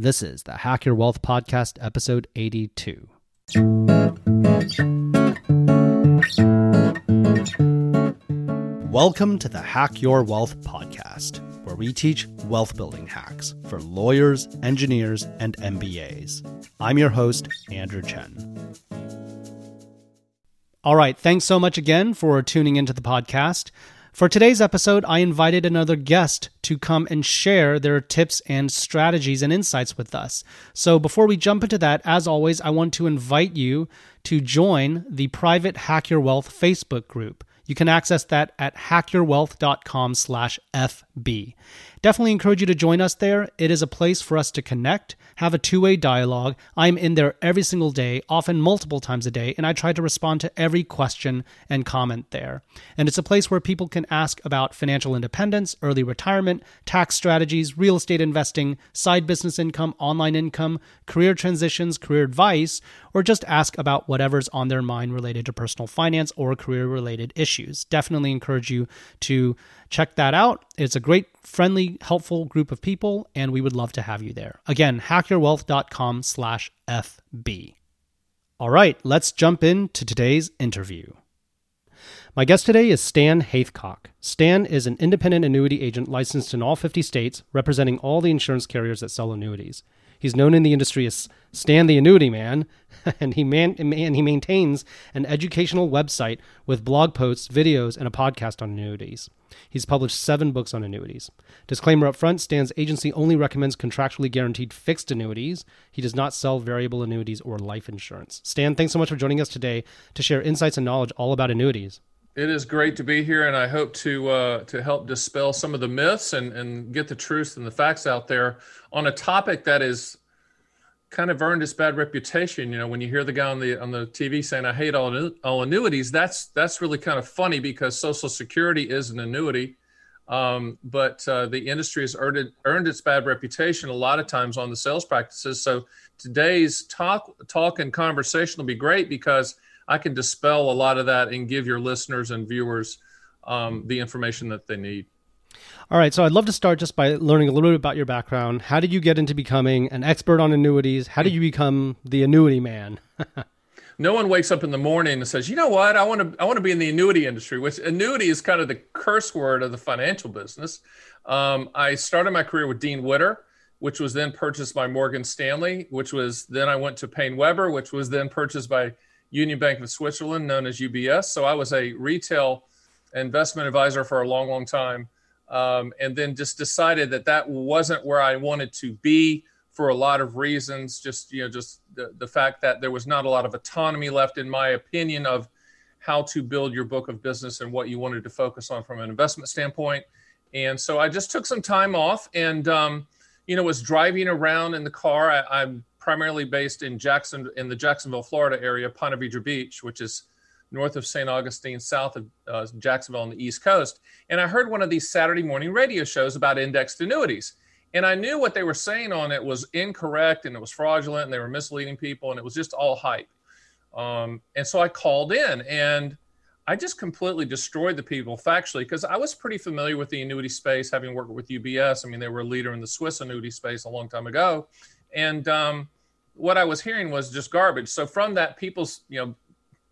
This is the Hack Your Wealth Podcast, episode 82. Welcome to the Hack Your Wealth Podcast, where we teach wealth building hacks for lawyers, engineers, and MBAs. I'm your host, Andrew Chen. All right, thanks so much again for tuning into the podcast. For today's episode, I invited another guest to come and share their tips and strategies and insights with us. So, before we jump into that, as always, I want to invite you to join the private Hack Your Wealth Facebook group. You can access that at hackyourwealth.com/fb. Definitely encourage you to join us there. It is a place for us to connect, have a two way dialogue. I'm in there every single day, often multiple times a day, and I try to respond to every question and comment there. And it's a place where people can ask about financial independence, early retirement, tax strategies, real estate investing, side business income, online income, career transitions, career advice, or just ask about whatever's on their mind related to personal finance or career related issues. Definitely encourage you to check that out. It's a great, friendly, helpful group of people, and we would love to have you there. Again, hackyourwealth.com slash FB. All right, let's jump into today's interview. My guest today is Stan Haithcock. Stan is an independent annuity agent licensed in all 50 states, representing all the insurance carriers that sell annuities. He's known in the industry as Stan the Annuity Man, and he man and he maintains an educational website with blog posts, videos, and a podcast on annuities. He's published seven books on annuities. Disclaimer up front Stan's agency only recommends contractually guaranteed fixed annuities. He does not sell variable annuities or life insurance. Stan, thanks so much for joining us today to share insights and knowledge all about annuities. It is great to be here, and I hope to uh, to help dispel some of the myths and, and get the truth and the facts out there on a topic that is kind of earned its bad reputation. You know, when you hear the guy on the on the TV saying "I hate all, all annuities," that's that's really kind of funny because Social Security is an annuity, um, but uh, the industry has earned it, earned its bad reputation a lot of times on the sales practices. So today's talk talk and conversation will be great because I can dispel a lot of that and give your listeners and viewers um, the information that they need. All right, so I'd love to start just by learning a little bit about your background. How did you get into becoming an expert on annuities? How did you become the annuity man? no one wakes up in the morning and says, "You know what? I want to I want to be in the annuity industry." Which annuity is kind of the curse word of the financial business. Um, I started my career with Dean Witter, which was then purchased by Morgan Stanley, which was then I went to PaineWebber, which was then purchased by Union Bank of Switzerland, known as UBS. So I was a retail investment advisor for a long, long time, um, and then just decided that that wasn't where I wanted to be for a lot of reasons. Just you know, just the, the fact that there was not a lot of autonomy left, in my opinion, of how to build your book of business and what you wanted to focus on from an investment standpoint. And so I just took some time off and. Um, you know, was driving around in the car. I, am primarily based in Jackson, in the Jacksonville, Florida area, Ponte Vedra Beach, which is north of St. Augustine, south of uh, Jacksonville on the East Coast. And I heard one of these Saturday morning radio shows about indexed annuities. And I knew what they were saying on it was incorrect and it was fraudulent and they were misleading people and it was just all hype. Um, and so I called in and I just completely destroyed the people factually because I was pretty familiar with the annuity space, having worked with UBS. I mean, they were a leader in the Swiss annuity space a long time ago. And um, what I was hearing was just garbage. So from that, people's, you know,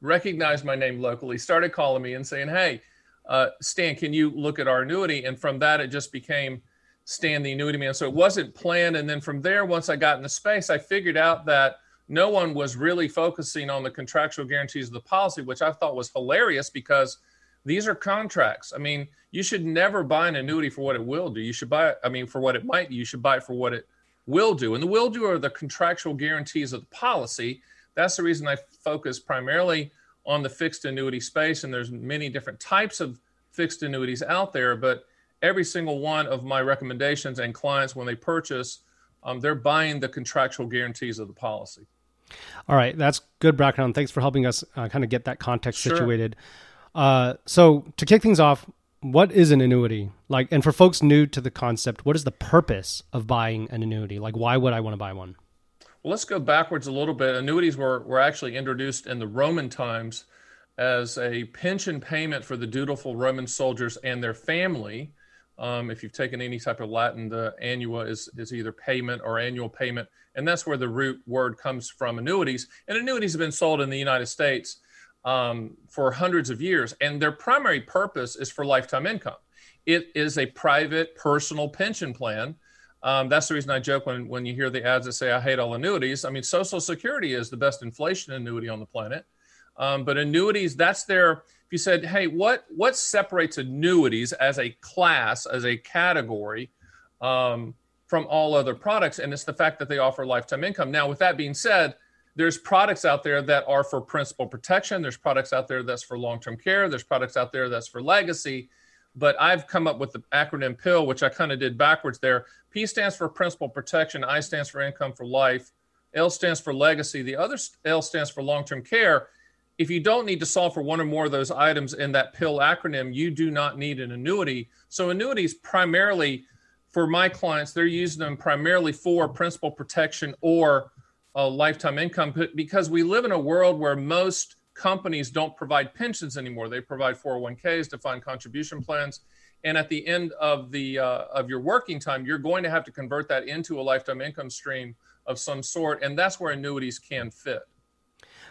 recognized my name locally, started calling me and saying, "Hey, uh, Stan, can you look at our annuity?" And from that, it just became Stan the annuity man. So it wasn't planned. And then from there, once I got in the space, I figured out that no one was really focusing on the contractual guarantees of the policy, which I thought was hilarious because these are contracts. I mean, you should never buy an annuity for what it will do. You should buy it, I mean, for what it might. You should buy it for what it will do. And the will do are the contractual guarantees of the policy. That's the reason I focus primarily on the fixed annuity space. And there's many different types of fixed annuities out there, but every single one of my recommendations and clients, when they purchase, um, they're buying the contractual guarantees of the policy. All right, that's good background. Thanks for helping us uh, kind of get that context sure. situated. Uh, so to kick things off, what is an annuity? Like, and for folks new to the concept, what is the purpose of buying an annuity? Like, why would I want to buy one? Let's go backwards a little bit. Annuities were were actually introduced in the Roman times as a pension payment for the dutiful Roman soldiers and their family Um, if you've taken any type of Latin, the annua is, is either payment or annual payment. And that's where the root word comes from annuities. And annuities have been sold in the United States um, for hundreds of years. And their primary purpose is for lifetime income. It is a private personal pension plan. Um, that's the reason I joke when, when you hear the ads that say, I hate all annuities. I mean, Social Security is the best inflation annuity on the planet. Um, but annuities, that's their, if you said, hey, what, what separates annuities as a class, as a category um, from all other products? And it's the fact that they offer lifetime income. Now, with that being said, there's products out there that are for principal protection. There's products out there that's for long term care. There's products out there that's for legacy but I've come up with the acronym PIL, which I kind of did backwards there. P stands for principal protection, I stands for income for life, L stands for legacy, the other L stands for long term care. If you don't need to solve for one or more of those items in that PIL acronym, you do not need an annuity. So, annuities primarily for my clients, they're using them primarily for principal protection or a lifetime income because we live in a world where most companies don't provide pensions anymore. They provide 401ks, defined contribution plans, and at the end of the uh, of your working time, you're going to have to convert that into a lifetime income stream of some sort, and that's where annuities can fit.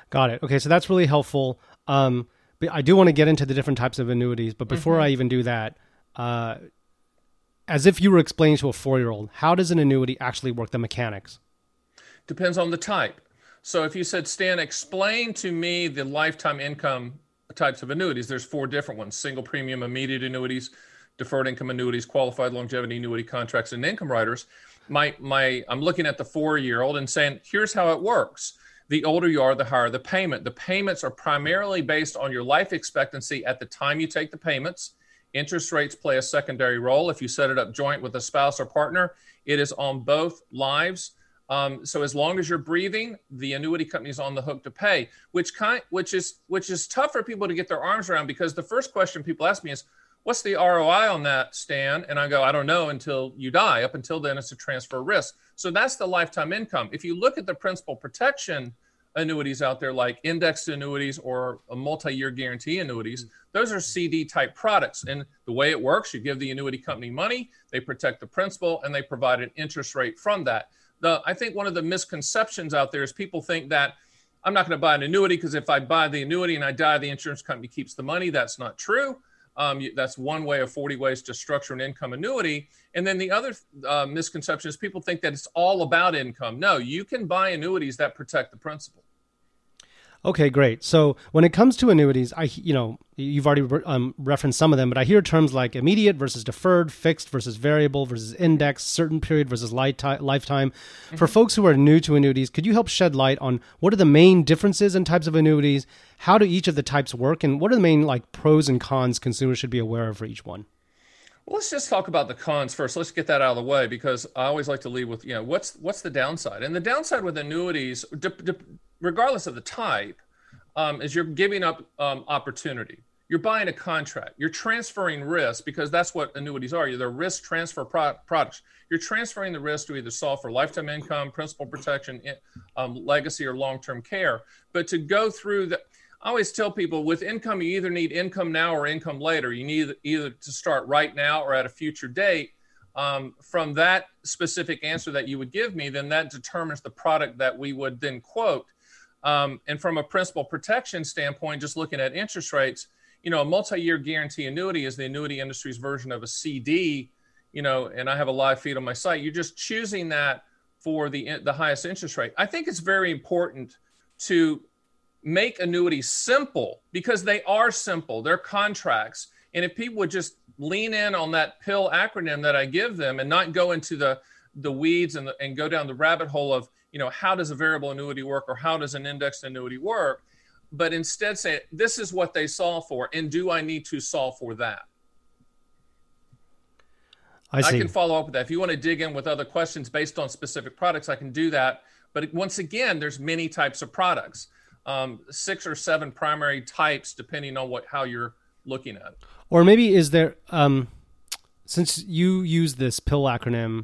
Got it. Okay, so that's really helpful. Um, but I do want to get into the different types of annuities, but before mm-hmm. I even do that, uh, as if you were explaining to a four year old, how does an annuity actually work? The mechanics depends on the type. So if you said, Stan, explain to me the lifetime income types of annuities, there's four different ones single premium immediate annuities, deferred income annuities, qualified longevity annuity contracts, and income riders. My, my, I'm looking at the four year old and saying, here's how it works. The older you are, the higher the payment. The payments are primarily based on your life expectancy at the time you take the payments. Interest rates play a secondary role. If you set it up joint with a spouse or partner, it is on both lives um, so as long as you're breathing, the annuity company is on the hook to pay, which kind, which is which is tough for people to get their arms around because the first question people ask me is, "What's the ROI on that, Stan?" And I go, "I don't know until you die. Up until then, it's a transfer risk." So that's the lifetime income. If you look at the principal protection annuities out there, like indexed annuities or a multi-year guarantee annuities, those are CD type products. And the way it works, you give the annuity company money, they protect the principal, and they provide an interest rate from that the I think one of the misconceptions out there is people think that I'm not going to buy an annuity because if I buy the annuity and I die, the insurance company keeps the money. That's not true. Um, that's one way of 40 ways to structure an income annuity. And then the other uh, misconception is people think that it's all about income. No, you can buy annuities that protect the principal. Okay, great. So when it comes to annuities, I you know you've already um, referenced some of them, but I hear terms like immediate versus deferred, fixed versus variable versus index, certain period versus lifetime. Mm-hmm. For folks who are new to annuities, could you help shed light on what are the main differences in types of annuities? How do each of the types work, and what are the main like pros and cons consumers should be aware of for each one? Well, let's just talk about the cons first. Let's get that out of the way because I always like to leave with, you know, what's what's the downside? And the downside with annuities, regardless of the type, um, is you're giving up um, opportunity. You're buying a contract. You're transferring risk because that's what annuities are. They're risk transfer pro- products. You're transferring the risk to either solve for lifetime income, principal protection, um, legacy, or long-term care. But to go through the, I always tell people with income, you either need income now or income later. You need either to start right now or at a future date. Um, from that specific answer that you would give me, then that determines the product that we would then quote. Um, and from a principal protection standpoint, just looking at interest rates, you know, a multi-year guarantee annuity is the annuity industry's version of a CD. You know, and I have a live feed on my site. You're just choosing that for the the highest interest rate. I think it's very important to make annuities simple because they are simple. They're contracts, and if people would just lean in on that pill acronym that I give them and not go into the the weeds and, the, and go down the rabbit hole of you know, how does a variable annuity work or how does an indexed annuity work? But instead say, this is what they solve for, and do I need to solve for that? I, I can follow up with that. If you want to dig in with other questions based on specific products, I can do that. But once again, there's many types of products, um, six or seven primary types, depending on what how you're looking at it. Or maybe is there, um, since you use this pill acronym,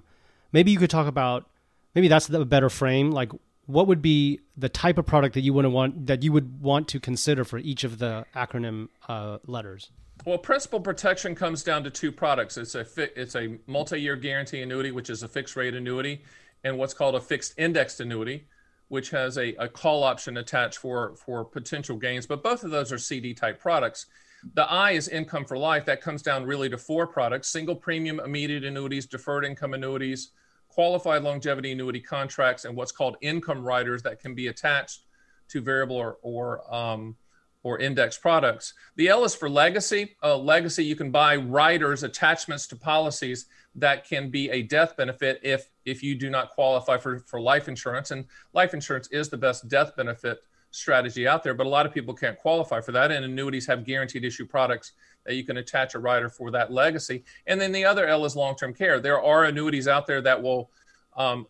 maybe you could talk about maybe that's a better frame. Like, what would be the type of product that you would want that you would want to consider for each of the acronym uh, letters? Well, principal protection comes down to two products. It's a fi- it's a multi-year guarantee annuity, which is a fixed rate annuity, and what's called a fixed indexed annuity, which has a, a call option attached for for potential gains. But both of those are CD type products. The I is income for life. That comes down really to four products: single premium immediate annuities, deferred income annuities, qualified longevity annuity contracts, and what's called income riders that can be attached to variable or, or um, or index products. The L is for legacy. Uh, legacy, you can buy riders, attachments to policies that can be a death benefit if if you do not qualify for, for life insurance. And life insurance is the best death benefit strategy out there, but a lot of people can't qualify for that. And annuities have guaranteed issue products that you can attach a rider for that legacy. And then the other L is long term care. There are annuities out there that will um,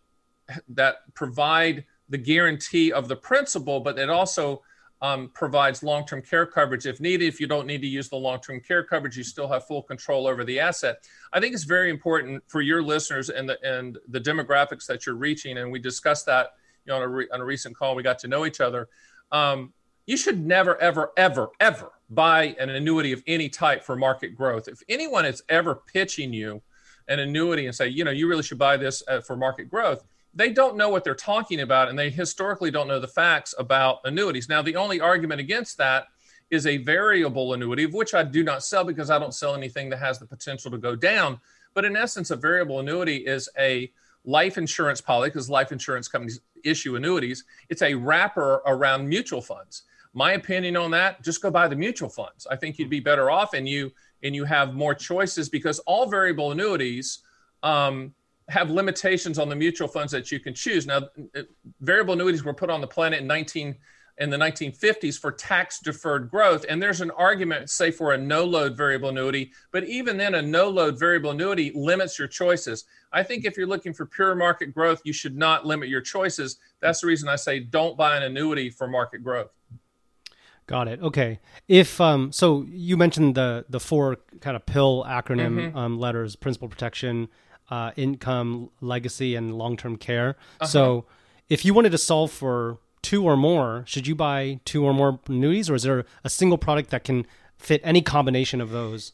that provide the guarantee of the principal, but it also um, provides long term care coverage if needed. If you don't need to use the long term care coverage, you still have full control over the asset. I think it's very important for your listeners and the, and the demographics that you're reaching. And we discussed that you know, on, a re, on a recent call. We got to know each other. Um, you should never, ever, ever, ever buy an annuity of any type for market growth. If anyone is ever pitching you an annuity and say, you know, you really should buy this uh, for market growth, they don't know what they're talking about and they historically don't know the facts about annuities. Now, the only argument against that is a variable annuity, of which I do not sell because I don't sell anything that has the potential to go down. But in essence, a variable annuity is a life insurance policy because life insurance companies issue annuities. It's a wrapper around mutual funds. My opinion on that, just go buy the mutual funds. I think you'd be better off and you and you have more choices because all variable annuities um, have limitations on the mutual funds that you can choose. Now, variable annuities were put on the planet in 19 in the 1950s for tax deferred growth, and there's an argument, say, for a no load variable annuity, but even then, a no load variable annuity limits your choices. I think if you're looking for pure market growth, you should not limit your choices. That's the reason I say don't buy an annuity for market growth. Got it. Okay. If um, so, you mentioned the the four kind of pill acronym mm-hmm. um, letters: principal protection, uh, income, legacy, and long term care. Uh-huh. So, if you wanted to solve for two or more, should you buy two or more annuities, or is there a single product that can fit any combination of those?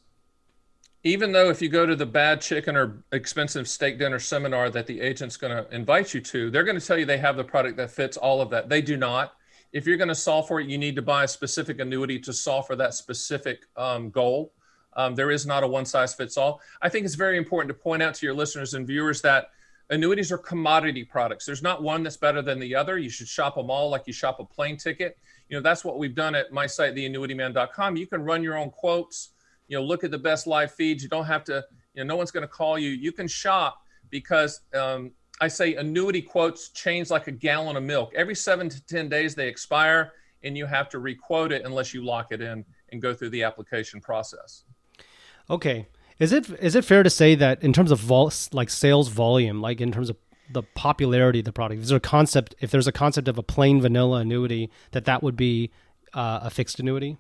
Even though if you go to the bad chicken or expensive steak dinner seminar that the agent's going to invite you to, they're going to tell you they have the product that fits all of that. They do not. If you're going to solve for it, you need to buy a specific annuity to solve for that specific um, goal. Um, there is not a one size fits all. I think it's very important to point out to your listeners and viewers that annuities are commodity products. There's not one that's better than the other. You should shop them all like you shop a plane ticket. You know, that's what we've done at my site, theannuityman.com. You can run your own quotes, you know, look at the best live feeds. You don't have to, you know, no one's going to call you. You can shop because um, I say annuity quotes change like a gallon of milk. Every seven to 10 days they expire and you have to requote it unless you lock it in and go through the application process. Okay. Is it is it fair to say that in terms of vol- like sales volume, like in terms of the popularity of the product, is there a concept? If there's a concept of a plain vanilla annuity, that that would be uh, a fixed annuity.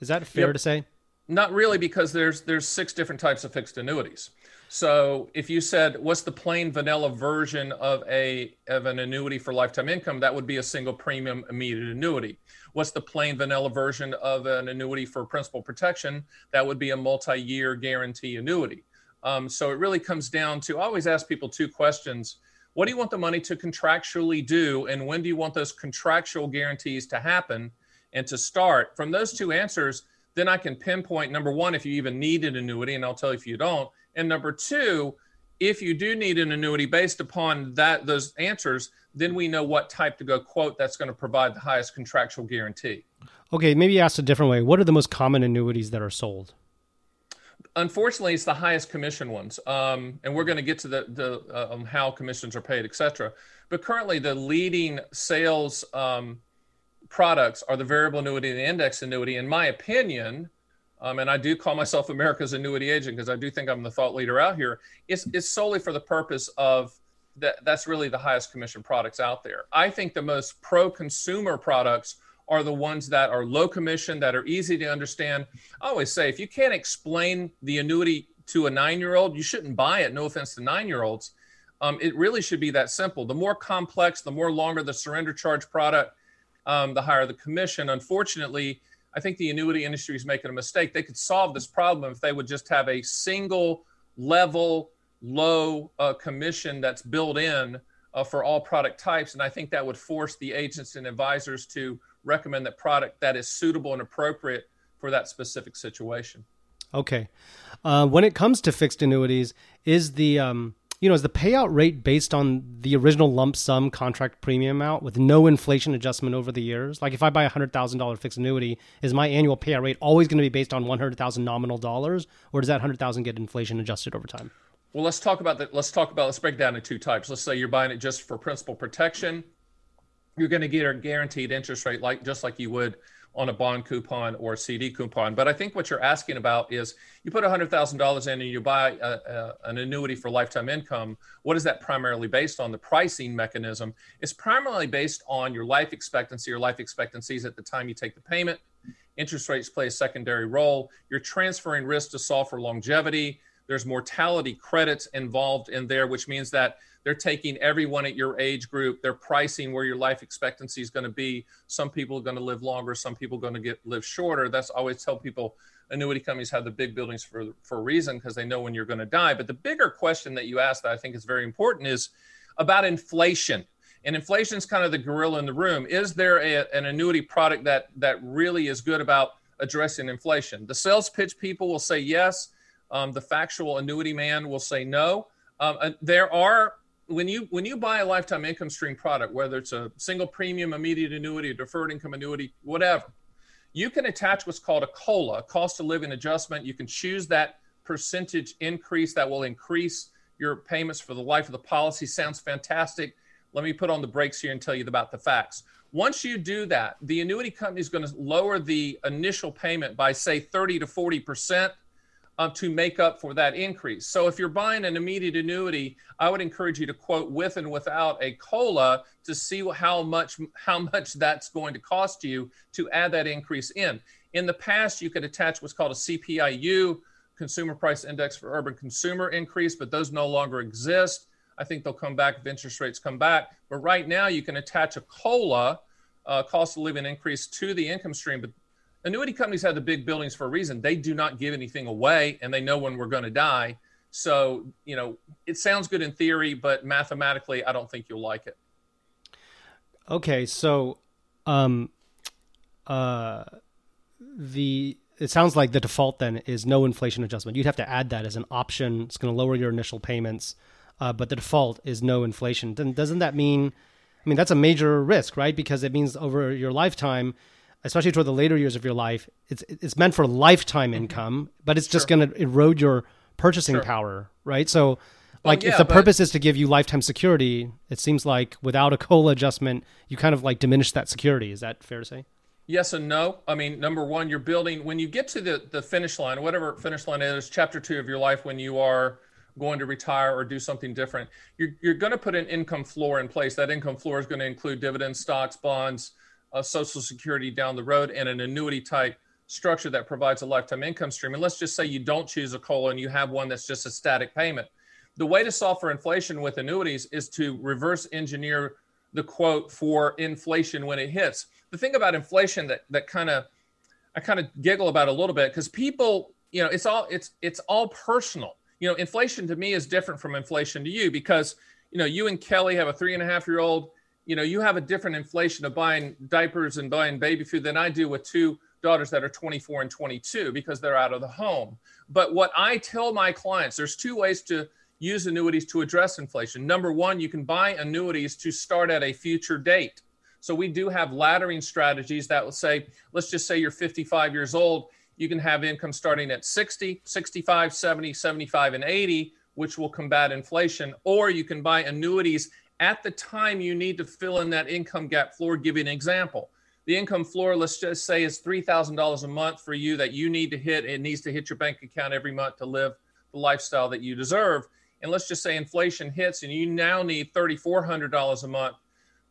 Is that fair yep. to say? Not really, because there's there's six different types of fixed annuities. So if you said what's the plain vanilla version of a of an annuity for lifetime income, that would be a single premium immediate annuity. What's the plain vanilla version of an annuity for principal protection? That would be a multi-year guarantee annuity. Um, so it really comes down to I always ask people two questions. What do you want the money to contractually do? And when do you want those contractual guarantees to happen and to start? From those two answers, then I can pinpoint number one, if you even need an annuity, and I'll tell you if you don't. And number two, if you do need an annuity based upon that those answers, then we know what type to go quote that's going to provide the highest contractual guarantee. Okay, maybe asked a different way. What are the most common annuities that are sold? Unfortunately, it's the highest commission ones, um, and we're going to get to the, the uh, um, how commissions are paid, et cetera. But currently, the leading sales um, products are the variable annuity and the index annuity. In my opinion, um, and I do call myself America's annuity agent because I do think I'm the thought leader out here. It's, it's solely for the purpose of that. That's really the highest commission products out there. I think the most pro consumer products are the ones that are low commission, that are easy to understand. I always say if you can't explain the annuity to a nine year old, you shouldn't buy it. No offense to nine year olds. Um, it really should be that simple. The more complex, the more longer the surrender charge product, um, the higher the commission. Unfortunately, I think the annuity industry is making a mistake. They could solve this problem if they would just have a single level low uh, commission that's built in uh, for all product types. And I think that would force the agents and advisors to recommend that product that is suitable and appropriate for that specific situation. Okay. Uh, when it comes to fixed annuities, is the um, you know is the payout rate based on the original lump sum contract premium amount with no inflation adjustment over the years? Like if I buy a hundred thousand dollar fixed annuity, is my annual payout rate always going to be based on one hundred thousand nominal dollars, or does that hundred thousand get inflation adjusted over time? Well, let's talk about that. Let's talk about, let's break down into two types. Let's say you're buying it just for principal protection. You're going to get a guaranteed interest rate, like just like you would on a bond coupon or a CD coupon. But I think what you're asking about is you put $100,000 in and you buy a, a, an annuity for lifetime income. What is that primarily based on? The pricing mechanism is primarily based on your life expectancy. Your life expectancies at the time you take the payment. Interest rates play a secondary role. You're transferring risk to solve for longevity. There's mortality credits involved in there, which means that they're taking everyone at your age group. They're pricing where your life expectancy is going to be. Some people are going to live longer. Some people are going to get live shorter. That's always tell people annuity companies have the big buildings for for a reason because they know when you're going to die. But the bigger question that you asked that I think is very important is about inflation. And inflation is kind of the gorilla in the room. Is there a, an annuity product that that really is good about addressing inflation? The sales pitch people will say yes um, the factual annuity man will say no. Um, there are when you when you buy a lifetime income stream product, whether it's a single premium immediate annuity, a deferred income annuity, whatever, you can attach what's called a COLA, cost of living adjustment. You can choose that percentage increase that will increase your payments for the life of the policy. Sounds fantastic. Let me put on the brakes here and tell you about the facts. Once you do that, the annuity company is going to lower the initial payment by say 30 to 40 percent uh, to make up for that increase. So if you're buying an immediate annuity, I would encourage you to quote with and without a cola to see how much how much that's going to cost you to add that increase in. In the past, you could attach what's called a CPIU, Consumer Price Index for Urban Consumer increase, but those no longer exist. I think they'll come back if interest rates come back. But right now, you can attach a COLA, uh, cost of living increase, to the income stream. But annuity companies have the big buildings for a reason. They do not give anything away and they know when we're going to die. So, you know, it sounds good in theory, but mathematically, I don't think you'll like it. Okay. So, um, uh, the, it sounds like the default then is no inflation adjustment. You'd have to add that as an option. It's going to lower your initial payments, uh, but the default is no inflation. Then doesn't that mean? I mean, that's a major risk, right? Because it means over your lifetime, especially toward the later years of your life, it's it's meant for lifetime mm-hmm. income, but it's just sure. going to erode your purchasing sure. power, right? So, like, well, yeah, if the but... purpose is to give you lifetime security, it seems like without a cola adjustment, you kind of like diminish that security. Is that fair to say? Yes and no. I mean, number one, you're building when you get to the the finish line, whatever finish line is, chapter two of your life, when you are going to retire or do something different, you're you're going to put an income floor in place. That income floor is going to include dividends, stocks, bonds Social Security down the road and an annuity type structure that provides a lifetime income stream. And let's just say you don't choose a COLA and you have one that's just a static payment. The way to solve for inflation with annuities is to reverse engineer the quote for inflation when it hits. The thing about inflation that that kind of I kind of giggle about a little bit because people, you know, it's all it's it's all personal. You know, inflation to me is different from inflation to you because you know you and Kelly have a three and a half year old you know, you have a different inflation of buying diapers and buying baby food than I do with two daughters that are 24 and 22 because they're out of the home. But what I tell my clients, there's two ways to use annuities to address inflation. Number one, you can buy annuities to start at a future date. So we do have laddering strategies that will say, let's just say you're 55 years old, you can have income starting at 60, 65, 70, 75, and 80, which will combat inflation. Or you can buy annuities at the time you need to fill in that income gap floor. Give you an example. The income floor, let's just say, is $3,000 a month for you that you need to hit. It needs to hit your bank account every month to live the lifestyle that you deserve. And let's just say inflation hits and you now need $3,400 a month.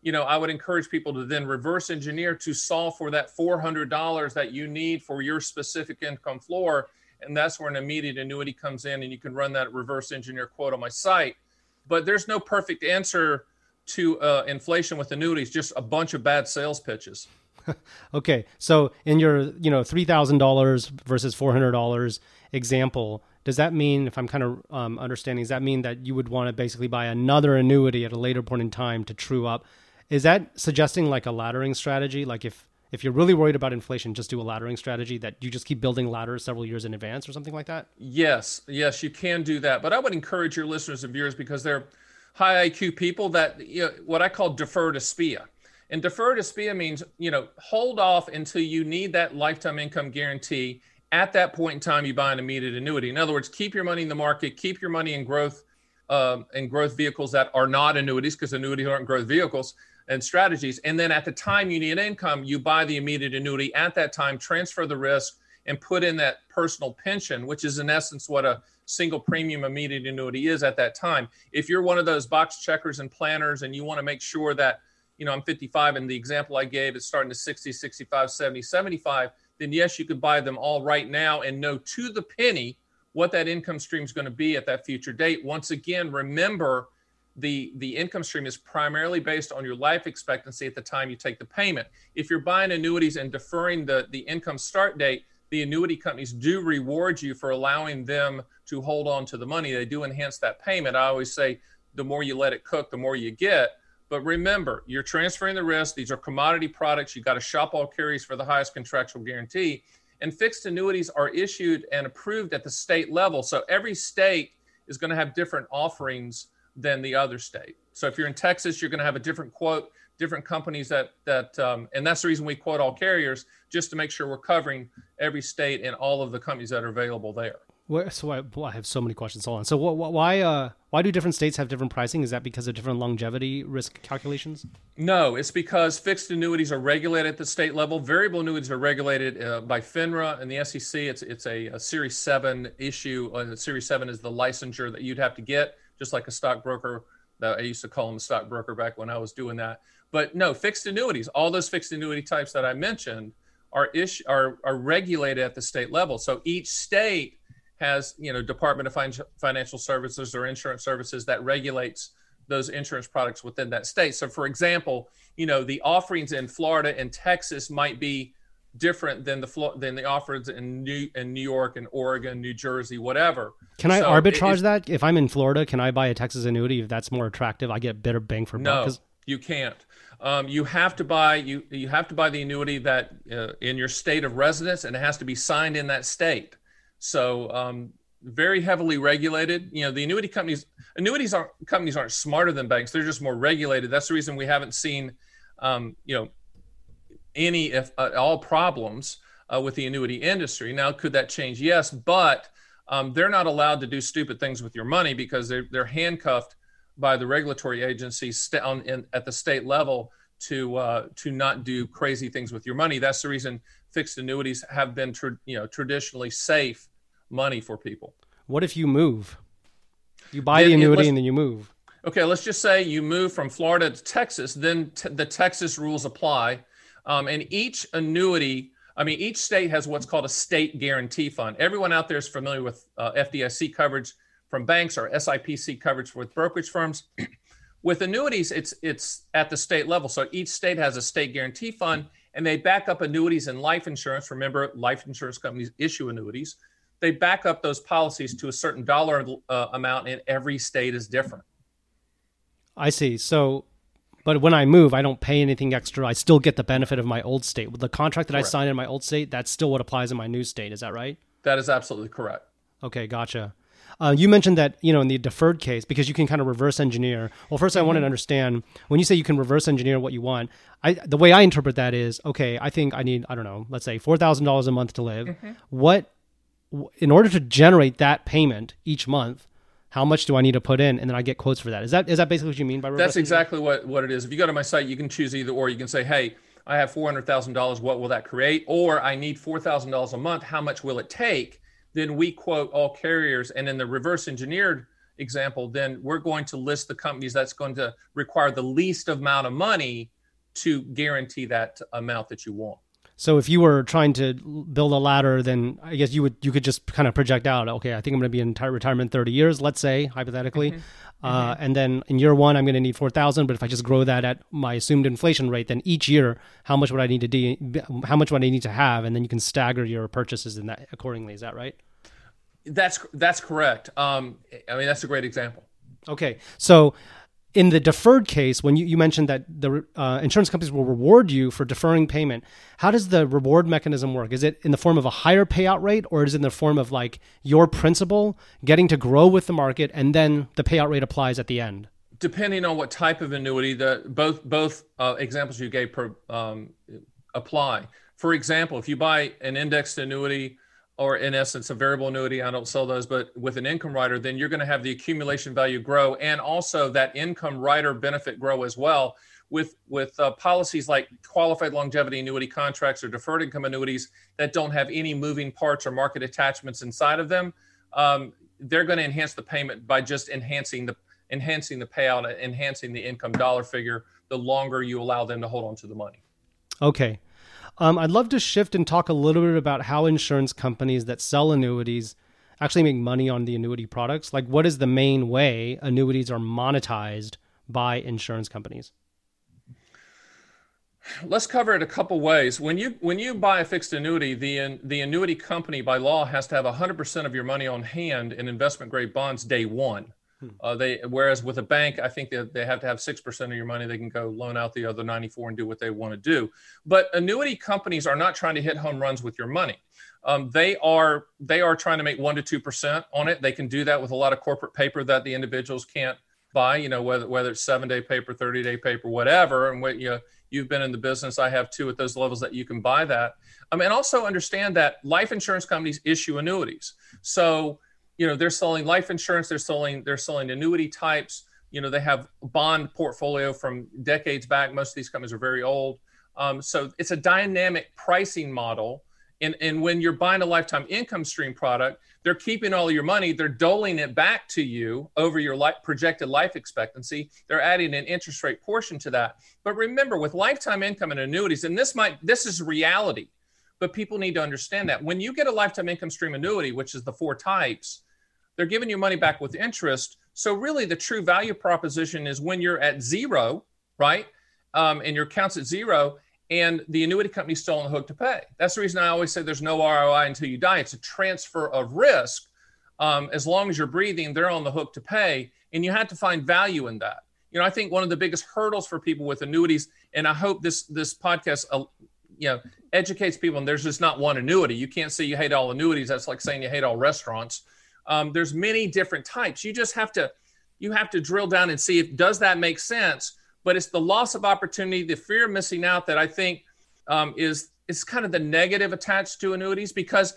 You know, I would encourage people to then reverse engineer to solve for that $400 that you need for your specific income floor. And that's where an immediate annuity comes in, and you can run that reverse engineer quote on my site but there's no perfect answer to uh, inflation with annuities. Just a bunch of bad sales pitches. okay, so in your you know three thousand dollars versus four hundred dollars example, does that mean, if I'm kind of um, understanding, does that mean that you would want to basically buy another annuity at a later point in time to true up? Is that suggesting like a laddering strategy? Like if if you're really worried about inflation, just do a laddering strategy that you just keep building ladders several years in advance or something like that? Yes, yes, you can do that. But I would encourage your listeners and viewers because they're high IQ people that you know, what I call defer to SPIA. And defer to SPIA means, you know, hold off until you need that lifetime income guarantee. At that point in time, you buy an immediate annuity. In other words, keep your money in the market, keep your money in growth um, and growth vehicles that are not annuities because annuities aren't growth vehicles and strategies. And then at the time you need income, you buy the immediate annuity at that time, transfer the risk, and put in that personal pension, which is in essence what a single premium immediate annuity is at that time. If you're one of those box checkers and planners and you want to make sure that, you know, I'm 55 and the example I gave is starting to 60, 65, 70, 75, then yes, you could buy them all right now and know to the penny what that income stream is going to be at that future date. Once again, remember the the income stream is primarily based on your life expectancy at the time you take the payment. If you're buying annuities and deferring the the income start date, the annuity companies do reward you for allowing them to hold on to the money. They do enhance that payment. I always say the more you let it cook, the more you get. But remember, you're transferring the risk. These are commodity products. You got to shop all carries for the highest contractual guarantee. And fixed annuities are issued and approved at the state level. So every state is going to have different offerings than the other state. So if you're in Texas, you're going to have a different quote, different companies that that, um, and that's the reason we quote all carriers just to make sure we're covering every state and all of the companies that are available there. Where, so I, well, I have so many questions. Hold on. So what, why uh, why do different states have different pricing? Is that because of different longevity risk calculations? No, it's because fixed annuities are regulated at the state level. Variable annuities are regulated uh, by FINRA and the SEC. It's it's a, a Series Seven issue. Uh, Series Seven is the licensure that you'd have to get just like a stockbroker. I used to call them a stockbroker back when I was doing that. But no, fixed annuities, all those fixed annuity types that I mentioned are ish are are regulated at the state level. So each state has you know Department of Financial Services or Insurance Services that regulates those insurance products within that state. So for example, you know the offerings in Florida and Texas might be different than the than the offers in New in New York and Oregon, New Jersey, whatever. Can I so arbitrage it, that? If I'm in Florida, can I buy a Texas annuity if that's more attractive? I get better bang for buck. No, you can't. Um, you have to buy you you have to buy the annuity that uh, in your state of residence, and it has to be signed in that state. So um, very heavily regulated. You know, the annuity companies annuities aren't companies aren't smarter than banks. They're just more regulated. That's the reason we haven't seen um, you know any, if uh, all, problems uh, with the annuity industry. Now, could that change? Yes, but um, they're not allowed to do stupid things with your money because they're, they're handcuffed by the regulatory agencies st- on, in, at the state level to uh, to not do crazy things with your money. That's the reason fixed annuities have been tra- you know traditionally safe money for people. What if you move? You buy the annuity and then you move. Okay, let's just say you move from Florida to Texas. Then t- the Texas rules apply um, and each annuity, I mean, each state has what's called a state guarantee fund. Everyone out there is familiar with uh, FDIC coverage from banks or SIPC coverage with brokerage firms. with annuities, it's it's at the state level. So each state has a state guarantee fund, and they back up annuities and life insurance. Remember, life insurance companies issue annuities. They back up those policies to a certain dollar uh, amount, and every state is different. I see. So but when I move, I don't pay anything extra. I still get the benefit of my old state. With the contract that correct. I signed in my old state, that's still what applies in my new state. Is that right? That is absolutely correct. Okay, gotcha. Uh, you mentioned that you know in the deferred case because you can kind of reverse engineer. Well, 1st mm-hmm. I wanted to mm-hmm. understand when you say you can reverse engineer what you want. I the way I interpret that is okay. I think I need I don't know. Let's say four thousand dollars a month to live. Mm-hmm. What in order to generate that payment each month, how much do I need to put in, and then I get quotes for that. Is that is that basically what you mean by reverse? That's exactly what what it is. If you go to my site, you can choose either or. You can say, hey, I have four hundred thousand dollars. What will that create? Or I need four thousand dollars a month. How much will it take? Then we quote all carriers, and in the reverse engineered example, then we're going to list the companies that's going to require the least amount of money to guarantee that amount that you want. So if you were trying to build a ladder, then I guess you would you could just kind of project out. Okay, I think I'm going to be in retirement 30 years, let's say hypothetically, mm-hmm. Uh, mm-hmm. and then in year one I'm going to need 4,000. But if I just grow that at my assumed inflation rate, then each year how much would I need to de- how much would I need to have, and then you can stagger your purchases in that accordingly. Is that right? That's that's correct. Um, I mean that's a great example. Okay, so in the deferred case, when you, you mentioned that the uh, insurance companies will reward you for deferring payment, how does the reward mechanism work? Is it in the form of a higher payout rate, or is it in the form of like your principal getting to grow with the market, and then the payout rate applies at the end? Depending on what type of annuity, the both both uh, examples you gave per, um, apply. For example, if you buy an indexed annuity or in essence a variable annuity i don't sell those but with an income rider then you're going to have the accumulation value grow and also that income rider benefit grow as well with with uh, policies like qualified longevity annuity contracts or deferred income annuities that don't have any moving parts or market attachments inside of them um, they're going to enhance the payment by just enhancing the enhancing the payout enhancing the income dollar figure the longer you allow them to hold on to the money. Okay um, I'd love to shift and talk a little bit about how insurance companies that sell annuities actually make money on the annuity products. Like, what is the main way annuities are monetized by insurance companies? Let's cover it a couple ways. When you when you buy a fixed annuity, the the annuity company by law has to have 100% of your money on hand in investment grade bonds day 1. Uh, they whereas with a bank, I think that they have to have six percent of your money. They can go loan out the other ninety four and do what they want to do. But annuity companies are not trying to hit home runs with your money. Um, they are they are trying to make one to two percent on it. They can do that with a lot of corporate paper that the individuals can't buy. You know whether whether it's seven day paper, thirty day paper, whatever. And what you you've been in the business, I have too at those levels that you can buy that. Um, and also understand that life insurance companies issue annuities. So you know they're selling life insurance they're selling they're selling annuity types. You know they have bond portfolio from decades back. Most of these companies are very old. Um, so it's a dynamic pricing model. And, and when you're buying a lifetime income stream product they're keeping all your money. They're doling it back to you over your life, projected life expectancy. They're adding an interest rate portion to that. But remember with lifetime income and annuities and this might this is reality but people need to understand that. When you get a lifetime income stream annuity which is the four types they're giving you money back with interest. So really, the true value proposition is when you're at zero, right? Um, and your account's at zero, and the annuity company's still on the hook to pay. That's the reason I always say there's no ROI until you die. It's a transfer of risk. Um, as long as you're breathing, they're on the hook to pay, and you have to find value in that. You know, I think one of the biggest hurdles for people with annuities, and I hope this this podcast, uh, you know, educates people. And there's just not one annuity. You can't say you hate all annuities. That's like saying you hate all restaurants. Um, there's many different types. You just have to you have to drill down and see if does that make sense. But it's the loss of opportunity, the fear of missing out that I think um, is is kind of the negative attached to annuities because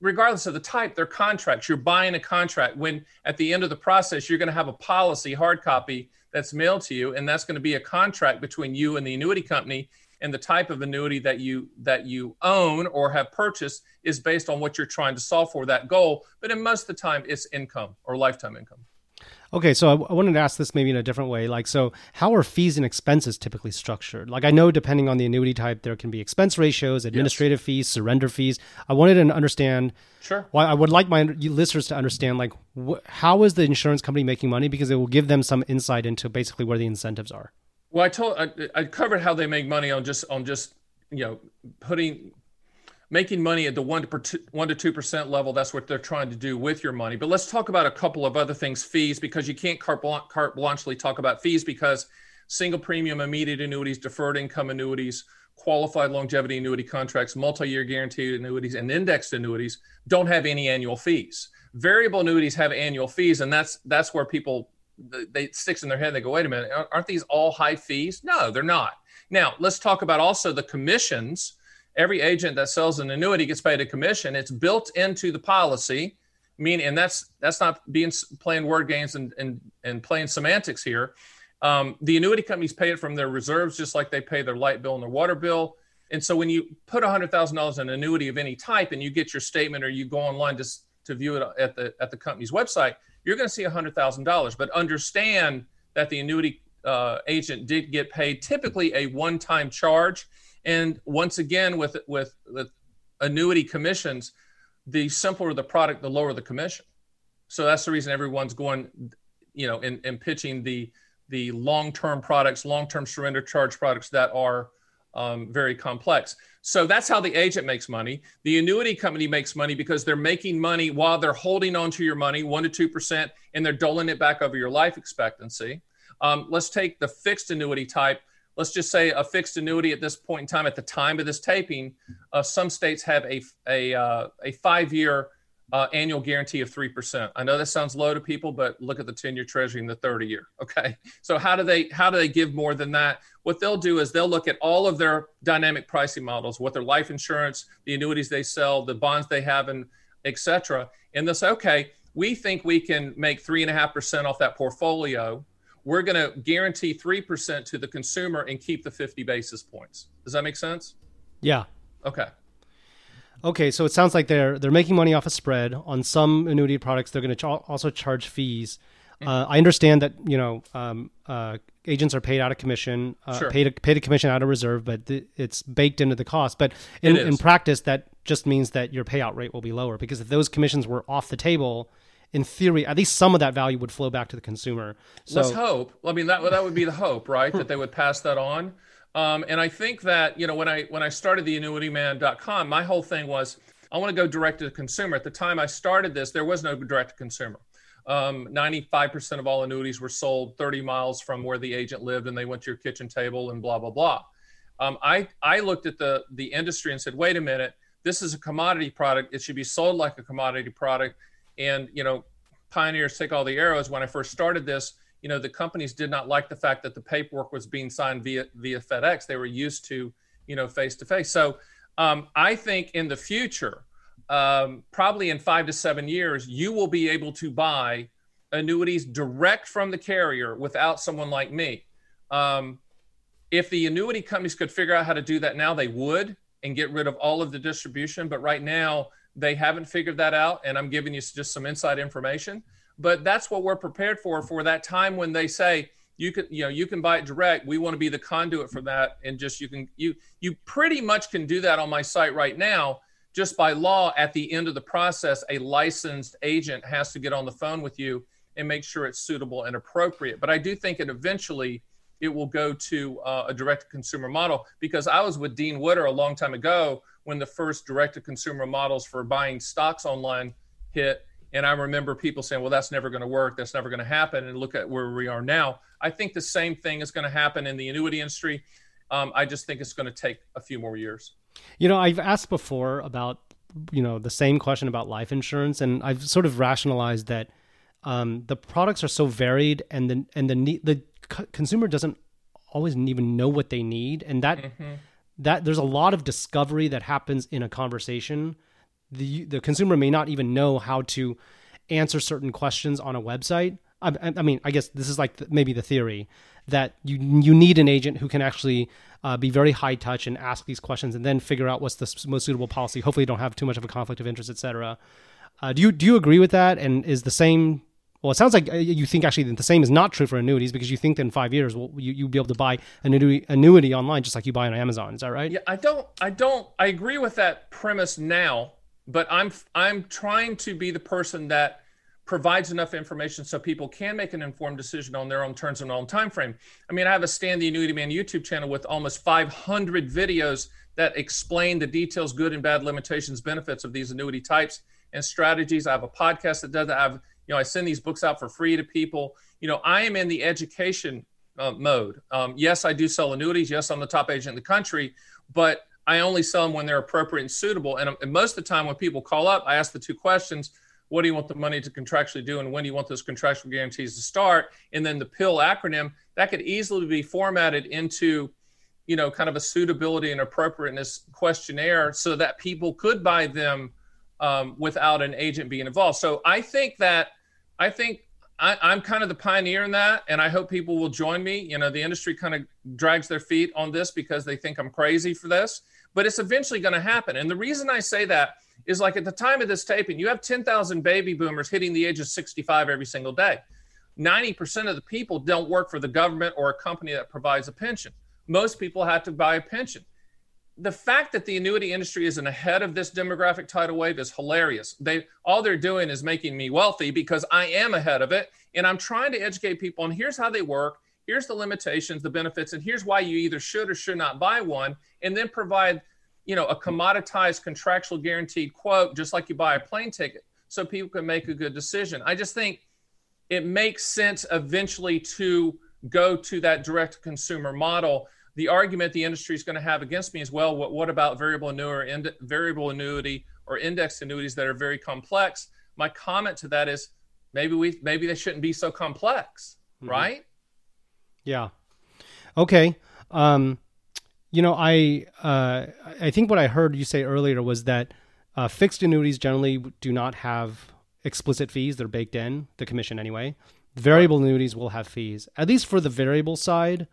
regardless of the type, they're contracts. You're buying a contract when at the end of the process you're going to have a policy hard copy that's mailed to you, and that's going to be a contract between you and the annuity company and the type of annuity that you that you own or have purchased is based on what you're trying to solve for that goal but in most of the time it's income or lifetime income Okay, so I, I wanted to ask this maybe in a different way. Like, so how are fees and expenses typically structured? Like, I know depending on the annuity type, there can be expense ratios, administrative yes. fees, surrender fees. I wanted to understand. Sure. Why I would like my listeners to understand, like, wh- how is the insurance company making money? Because it will give them some insight into basically where the incentives are. Well, I told I, I covered how they make money on just on just you know putting making money at the one to one to two percent level. That's what they're trying to do with your money. But let's talk about a couple of other things, fees, because you can't carte, blanche, carte blanchely talk about fees because single premium immediate annuities, deferred income annuities, qualified longevity annuity contracts, multi-year guaranteed annuities, and indexed annuities don't have any annual fees. Variable annuities have annual fees, and that's that's where people they sticks in their head. They go, wait a minute, aren't these all high fees? No, they're not. Now let's talk about also the commissions. Every agent that sells an annuity gets paid a commission. It's built into the policy. Meaning, and that's that's not being playing word games and and, and playing semantics here. Um, the annuity companies pay it from their reserves, just like they pay their light bill and their water bill. And so, when you put hundred thousand dollars in an annuity of any type, and you get your statement, or you go online to to view it at the at the company's website, you're going to see $100,000. But understand that the annuity uh, agent did get paid typically a one time charge. And once again, with with with annuity commissions, the simpler the product, the lower the commission. So that's the reason everyone's going, you know, in, in pitching the the long-term products, long-term surrender charge products that are um, very complex. So that's how the agent makes money. The annuity company makes money because they're making money while they're holding on to your money, one to two percent, and they're doling it back over your life expectancy. Um, let's take the fixed annuity type. Let's just say a fixed annuity at this point in time, at the time of this taping, uh, some states have a a, uh, a five year uh, annual guarantee of 3%. I know that sounds low to people, but look at the 10 year treasury and the 30 year. Okay. So how do they, how do they give more than that? What they'll do is they'll look at all of their dynamic pricing models, what their life insurance, the annuities they sell, the bonds they have, and et cetera. And they'll say, okay, we think we can make three and a half percent off that portfolio. We're going to guarantee 3% to the consumer and keep the 50 basis points. Does that make sense? Yeah. Okay. Okay, so it sounds like they're they're making money off a spread on some annuity products. They're going to ch- also charge fees. Mm-hmm. Uh, I understand that you know um, uh, agents are paid out of commission, uh, sure. paid a, paid a commission out of reserve, but th- it's baked into the cost. But in, in practice, that just means that your payout rate will be lower because if those commissions were off the table, in theory, at least some of that value would flow back to the consumer. So, Let's hope. I mean, that that would be the hope, right? that they would pass that on. Um, and I think that, you know, when I when I started the annuityman.com, my whole thing was I want to go direct to the consumer. At the time I started this, there was no direct to consumer. Um, 95% of all annuities were sold 30 miles from where the agent lived and they went to your kitchen table and blah, blah, blah. Um, I, I looked at the, the industry and said, wait a minute, this is a commodity product. It should be sold like a commodity product. And, you know, pioneers take all the arrows. When I first started this, you know the companies did not like the fact that the paperwork was being signed via via FedEx. They were used to you know face to face. So um, I think in the future, um, probably in five to seven years, you will be able to buy annuities direct from the carrier without someone like me. Um, if the annuity companies could figure out how to do that now, they would and get rid of all of the distribution. But right now, they haven't figured that out. And I'm giving you just some inside information but that's what we're prepared for for that time when they say you can you know you can buy it direct. We want to be the conduit for that and just you can you you pretty much can do that on my site right now just by law at the end of the process a licensed agent has to get on the phone with you and make sure it's suitable and appropriate. But i do think it eventually it will go to uh, a direct to consumer model because i was with dean witter a long time ago when the first direct to consumer models for buying stocks online hit and I remember people saying, well, that's never going to work. That's never going to happen. And look at where we are now. I think the same thing is going to happen in the annuity industry. Um, I just think it's going to take a few more years. You know, I've asked before about, you know, the same question about life insurance, and I've sort of rationalized that um, the products are so varied, and the and the the consumer doesn't always even know what they need, and that mm-hmm. that there's a lot of discovery that happens in a conversation the the consumer may not even know how to answer certain questions on a website. I, I mean, I guess this is like the, maybe the theory that you you need an agent who can actually uh, be very high touch and ask these questions and then figure out what's the most suitable policy. Hopefully, don't have too much of a conflict of interest, etc. Uh, do you do you agree with that? And is the same? Well, it sounds like uh, you think actually the same is not true for annuities because you think that in five years well, you you'll be able to buy an annuity, annuity online just like you buy on Amazon. Is that right? Yeah, I don't. I don't. I agree with that premise now but I'm I'm trying to be the person that provides enough information so people can make an informed decision on their own terms and own time frame. I mean, I have a Stan the Annuity Man YouTube channel with almost 500 videos that explain the details, good and bad limitations, benefits of these annuity types and strategies. I have a podcast that does that. I have, you know, I send these books out for free to people. You know, I am in the education uh, mode. Um, yes, I do sell annuities. Yes, I'm the top agent in the country, but I only sell them when they're appropriate and suitable. And, and, most of the time, when people call up, I ask the two questions What do you want the money to contractually do? And when do you want those contractual guarantees to start? And then the PIL acronym that could easily be formatted into you know kind of a suitability and appropriateness questionnaire so that people could buy them um, without an agent being involved so i think that i think I, am kind of the pioneer in that, and I hope people will join me. You know, the industry kind of drags their feet on this because they think I'm crazy for this but it's eventually going to happen. And the reason I say that is like at the time of this taping, you have 10,000 baby boomers hitting the age of 65 every single day. 90% of the people don't work for the government or a company that provides a pension. Most people have to buy a pension. the fact that the annuity industry isn't ahead of this demographic tidal wave is hilarious. They all they're doing is making me wealthy because I am ahead of it, and I'm trying to educate people. And here's how they work. Here's the limitations, the benefits, and here's why you either should or should not buy one, and then provide, you know, a commoditized contractual guaranteed quote, just like you buy a plane ticket, so people can make a good decision. I just think it makes sense eventually to go to that direct consumer model the argument the industry is going to have against me is well what, what about variable annuity or ind- variable annuity or indexed annuities that are very complex my comment to that is maybe we maybe they shouldn't be so complex mm-hmm. right yeah. Okay um you know i uh i think what i heard you say earlier was that uh, fixed annuities generally do not have explicit fees. They're baked in the commission anyway. Variable annuities will have fees at least for the variable side.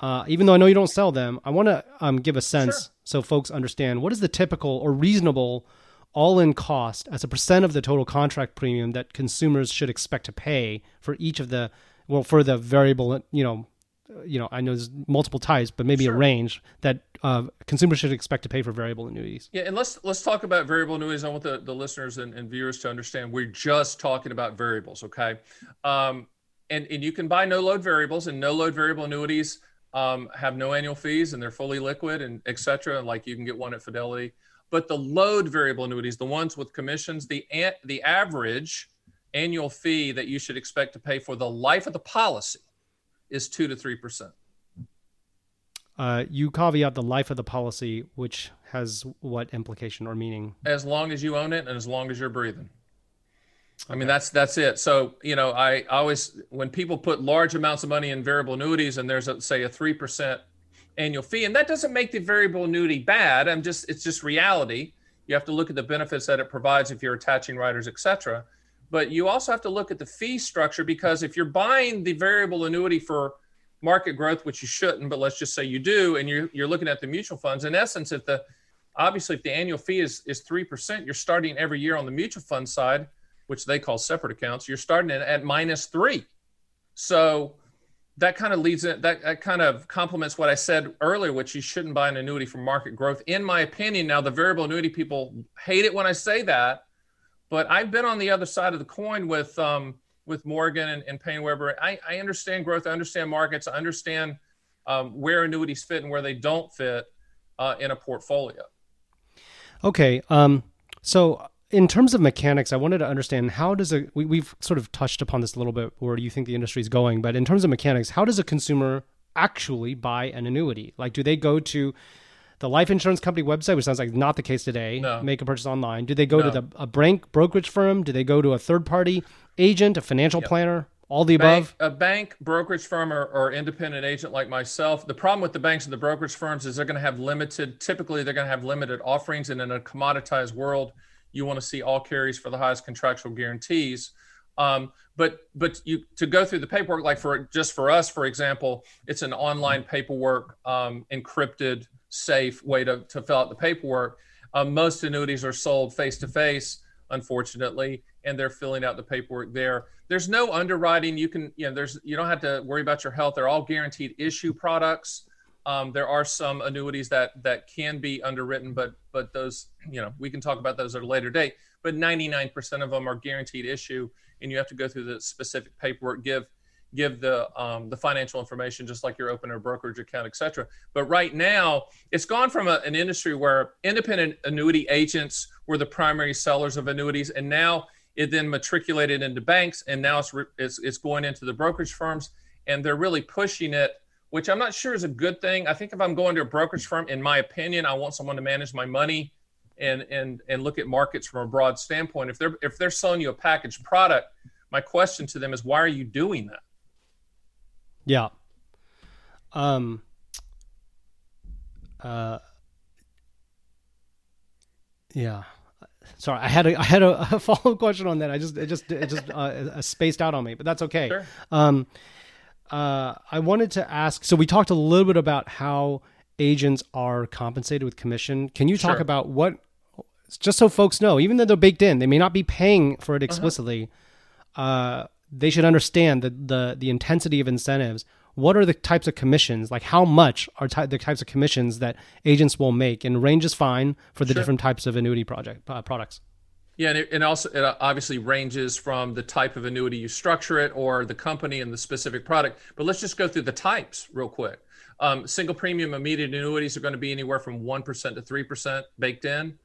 Uh, even though I know you don't sell them, I want to um, give a sense sure. so folks understand what is the typical or reasonable all-in cost as a percent of the total contract premium that consumers should expect to pay for each of the well for the variable you know you know I know there's multiple types but maybe sure. a range that uh, consumers should expect to pay for variable annuities. Yeah, and let's let's talk about variable annuities. I want the, the listeners and, and viewers to understand we're just talking about variables, okay? Um, and and you can buy no load variables and no load variable annuities um, have no annual fees and they're fully liquid and et cetera. Like you can get one at Fidelity. But the load variable annuities, the ones with commissions, the the average annual fee that you should expect to pay for the life of the policy is two to three percent. Uh, you caveat the life of the policy, which has what implication or meaning? As long as you own it and as long as you're breathing. I mean, that's that's it. So you know, I always when people put large amounts of money in variable annuities, and there's a, say a three percent annual fee, and that doesn't make the variable annuity bad. I'm just it's just reality. You have to look at the benefits that it provides if you're attaching riders, etc. But you also have to look at the fee structure because if you're buying the variable annuity for market growth, which you shouldn't, but let's just say you do, and you're you're looking at the mutual funds. In essence, if the obviously if the annual fee is is three percent, you're starting every year on the mutual fund side which they call separate accounts, you're starting at, at minus three. So that kind of leads it, that, that kind of complements what I said earlier, which you shouldn't buy an annuity for market growth. In my opinion, now the variable annuity people hate it when I say that, but I've been on the other side of the coin with um, with Morgan and, and PaineWebber. I, I understand growth, I understand markets, I understand um, where annuities fit and where they don't fit uh, in a portfolio. Okay, um, so in terms of mechanics, I wanted to understand how does a we, we've sort of touched upon this a little bit where do you think the industry is going, but in terms of mechanics, how does a consumer actually buy an annuity? Like, do they go to the life insurance company website, which sounds like not the case today, no. make a purchase online? Do they go no. to the a bank brokerage firm? Do they go to a third party agent, a financial yep. planner? All the bank, above? A bank, brokerage firm, or, or, independent agent like myself. The problem with the banks and the brokerage firms is they're going to have limited, typically, they're going to have limited offerings. And in a commoditized world, you want to see all carries for the highest contractual guarantees. Um, but but you to go through the paperwork, like for just for us, for example, it's an online paperwork, um, encrypted, safe way to, to fill out the paperwork. Um, most annuities are sold face to face, unfortunately, and they're filling out the paperwork there. There's no underwriting. You can you know there's you don't have to worry about your health. They're all guaranteed issue products. Um, there are some annuities that that can be underwritten, but but those you know we can talk about those at a later date. But 99% of them are guaranteed issue, and you have to go through the specific paperwork, give give the um, the financial information just like you're opening brokerage account, etc. But right now, it's gone from a, an industry where independent annuity agents were the primary sellers of annuities, and now it then matriculated into banks, and now it's it's, it's going into the brokerage firms, and they're really pushing it which I'm not sure is a good thing. I think if I'm going to a brokerage firm, in my opinion, I want someone to manage my money and and and look at markets from a broad standpoint. If they're if they're selling you a packaged product, my question to them is why are you doing that? Yeah. Um uh yeah sorry i had a i had a, a follow-up question on that i just it just it just uh, spaced out on me but that's okay sure. um uh, I wanted to ask. So we talked a little bit about how agents are compensated with commission. Can you talk sure. about what, just so folks know, even though they're baked in, they may not be paying for it uh-huh. explicitly. Uh-huh. Uh, they should understand the, the the intensity of incentives. what are the types of commissions? Like how much are ty- the types of commissions that agents will make? And range is fine for the sure. different types of annuity project uh, products. Yeah, and it, and also it obviously ranges from the type of annuity you structure it or the company and the specific product. But let's just go through the types real quick. Um, single premium immediate annuities are going to be anywhere from 1% to 3% baked in.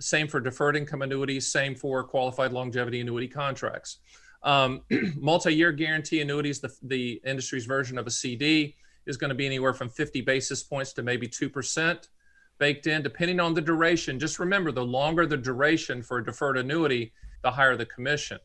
Same for deferred income annuities, same for qualified longevity annuity contracts. Um, Multi year guarantee annuities, the, the industry's version of a CD, is going to be anywhere from 50 basis points to maybe 2% baked in, depending on the duration. Just remember the longer the duration for a deferred annuity, the higher the commission.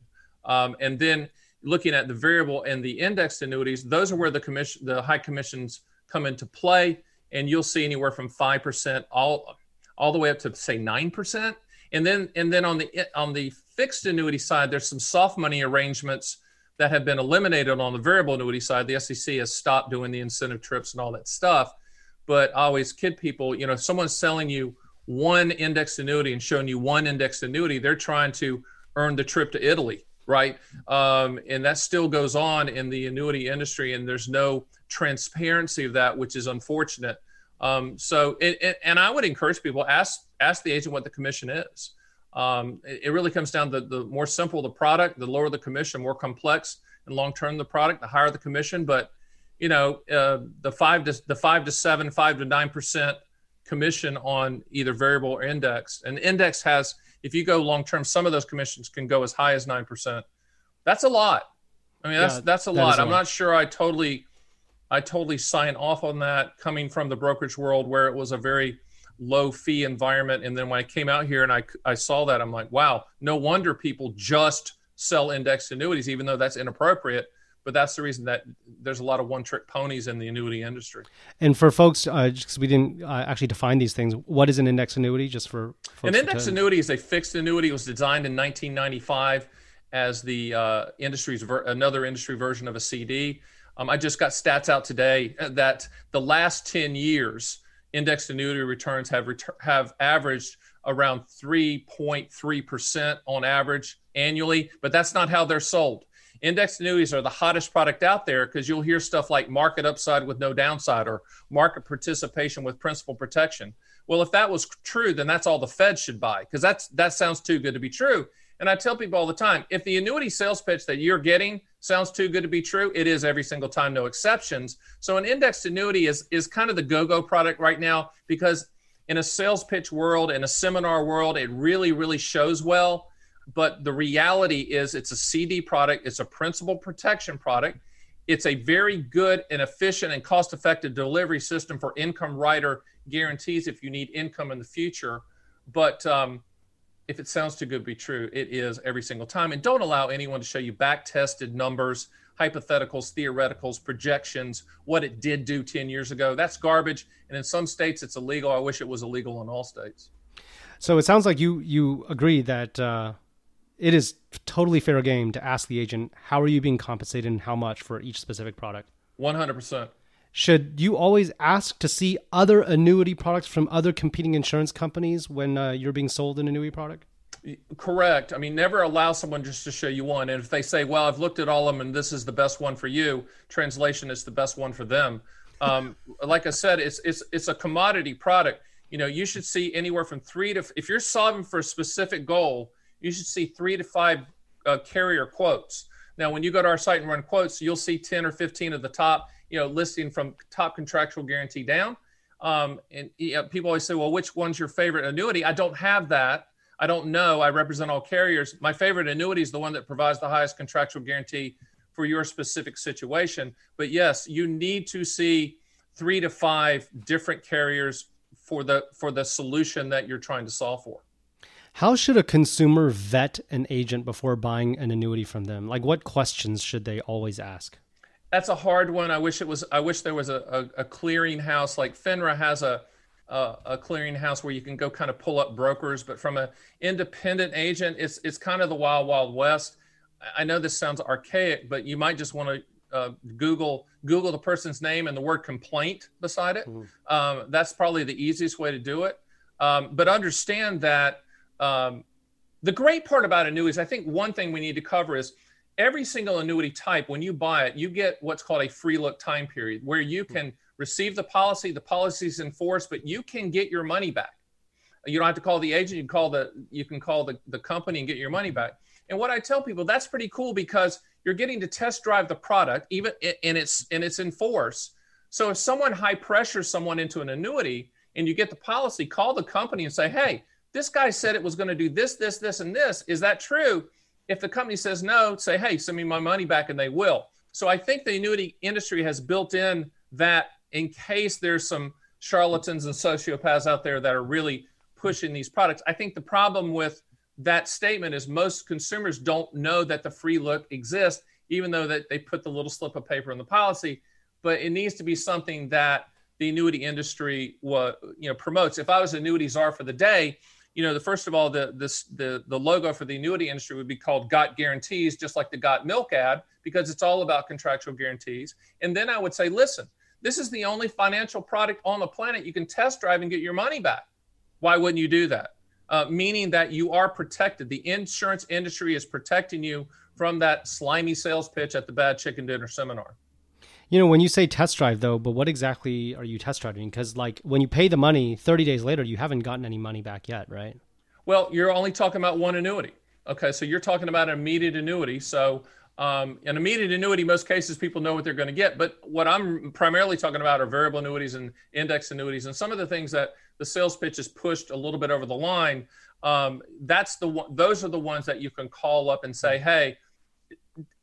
Um, and then looking at the variable and the indexed annuities, those are where the commission, the high commissions come into play, and you'll see anywhere from five percent all all the way up to say nine percent. And then and then on the on the fixed annuity side, there's some soft money arrangements that have been eliminated on the variable annuity side. The SEC has stopped doing the incentive trips and all that stuff. But I always kid people, you know, if someone's selling you one indexed annuity and showing you one indexed annuity, they're trying to earn the trip to Italy, right? Um, and that still goes on in the annuity industry, and there's no transparency of that, which is unfortunate. Um, so, and I would encourage people ask ask the agent what the commission is. Um, it, it, really comes down to the more simple the product, the lower the commission, more complex and long term the product, the higher the commission. But you know, uh, the five to the five to seven, five to nine percent commission on either variable or index. And index has, if you go long term, some of those commissions can go as high as nine percent. That's a lot. I mean, that's yeah, that's a that lot. I'm lot. not sure I totally I totally sign off on that coming from the brokerage world where it was a very low fee environment. And then when I came out here and I, I saw that, I'm like, wow, no wonder people just sell indexed annuities, even though that's inappropriate. But that's the reason that there's a lot of one trick ponies in the annuity industry. And for folks, uh, because we didn't uh, actually define these things, what is an index annuity? Just for an index annuity is a fixed annuity. It was designed in 1995 as the uh, industry's ver- another industry version of a CD. Um, I just got stats out today that the last 10 years, indexed annuity returns have ret- have averaged around 3.3% on average annually, but that's not how they're sold. Indexed annuities are the hottest product out there because you'll hear stuff like market upside with no downside or market participation with principal protection. Well, if that was true, then that's all the Fed should buy because that's that sounds too good to be true. And I tell people all the time, if the annuity sales pitch that you're getting sounds too good to be true, it is every single time, no exceptions. So an indexed annuity is is kind of the go-go product right now because in a sales pitch world, in a seminar world, it really, really shows well. But the reality is it's a CD product, it's a principal protection product. It's a very good and efficient and cost-effective delivery system for income rider guarantees if you need income in the future. But um, if it sounds too good to be true, it is every single time. And don't allow anyone to show you back tested numbers, hypotheticals, theoreticals, projections, what it did do 10 years ago. That's garbage. And in some states, it's illegal. I wish it was illegal in all states. So it sounds like you you agree that uh, it is totally fair game to ask the agent how are you being compensated and how much for each specific product. One hundred percent. Should you always ask to see other annuity products from other competing insurance companies when uh, you're being sold an annuity product? Correct. I mean, never allow someone just to show you one. And if they say, well, I've looked at all of them and this is the best one for you, translation is the best one for them. Um, like I said, it's, it's, it's a commodity product. You know, you should see anywhere from three to, if you're solving for a specific goal, you should see three to five uh, carrier quotes. Now, when you go to our site and run quotes, you'll see 10 or 15 of the top you know, listing from top contractual guarantee down. Um, and you know, people always say, well, which one's your favorite annuity? I don't have that. I don't know. I represent all carriers. My favorite annuity is the one that provides the highest contractual guarantee for your specific situation. But yes, you need to see three to five different carriers for the for the solution that you're trying to solve for. How should a consumer vet an agent before buying an annuity from them? Like what questions should they always ask? That's a hard one. I wish it was. I wish there was a, a, a clearinghouse like FINRA has a, a a clearinghouse where you can go kind of pull up brokers. But from an independent agent, it's it's kind of the wild wild west. I know this sounds archaic, but you might just want to uh, Google Google the person's name and the word complaint beside it. Mm-hmm. Um, that's probably the easiest way to do it. Um, but understand that um, the great part about annuities, I think one thing we need to cover is every single annuity type, when you buy it, you get what's called a free look time period where you hmm. can receive the policy, the policy is enforced, but you can get your money back. You don't have to call the agent, you can call the you can call the, the company and get your money hmm. back. And what I tell people, that's pretty cool because you're getting to test drive the product, even and it's and it's in force. So if someone high pressures someone into an annuity and you get the policy, call the company and say, hey, this guy said it was going to do this, this, this, and this. Is that true? If the company says no, say, hey, send me my money back, and they will. So I think the annuity industry has built in that in case there's some charlatans and sociopaths out there that are really pushing these products. I think the problem with that statement is most consumers don't know that the free look exists, even though that they put the little slip of paper in the policy. But it needs to be something that the annuity industry you know, promotes. If I was annuity czar for the day, you know, the first of all, the this the the logo for the annuity industry would be called Got Guarantees, just like the Got Milk ad, because it's all about contractual guarantees. And then I would say, listen, this is the only financial product on the planet you can test drive and get your money back. Why wouldn't you do that? Uh, meaning that you are protected. The insurance industry is protecting you from that slimy sales pitch at the bad chicken dinner seminar. You know, when you say test drive, though, but what exactly are you test driving? Because, like, when you pay the money 30 days later, you haven't gotten any money back yet, right? Well, you're only talking about one annuity. Okay, so you're talking about an immediate annuity. So, um, an immediate annuity, most cases, people know what they're going to get. But what I'm primarily talking about are variable annuities and index annuities, and some of the things that the sales pitch is pushed a little bit over the line. Um, that's the one; those are the ones that you can call up and say, "Hey,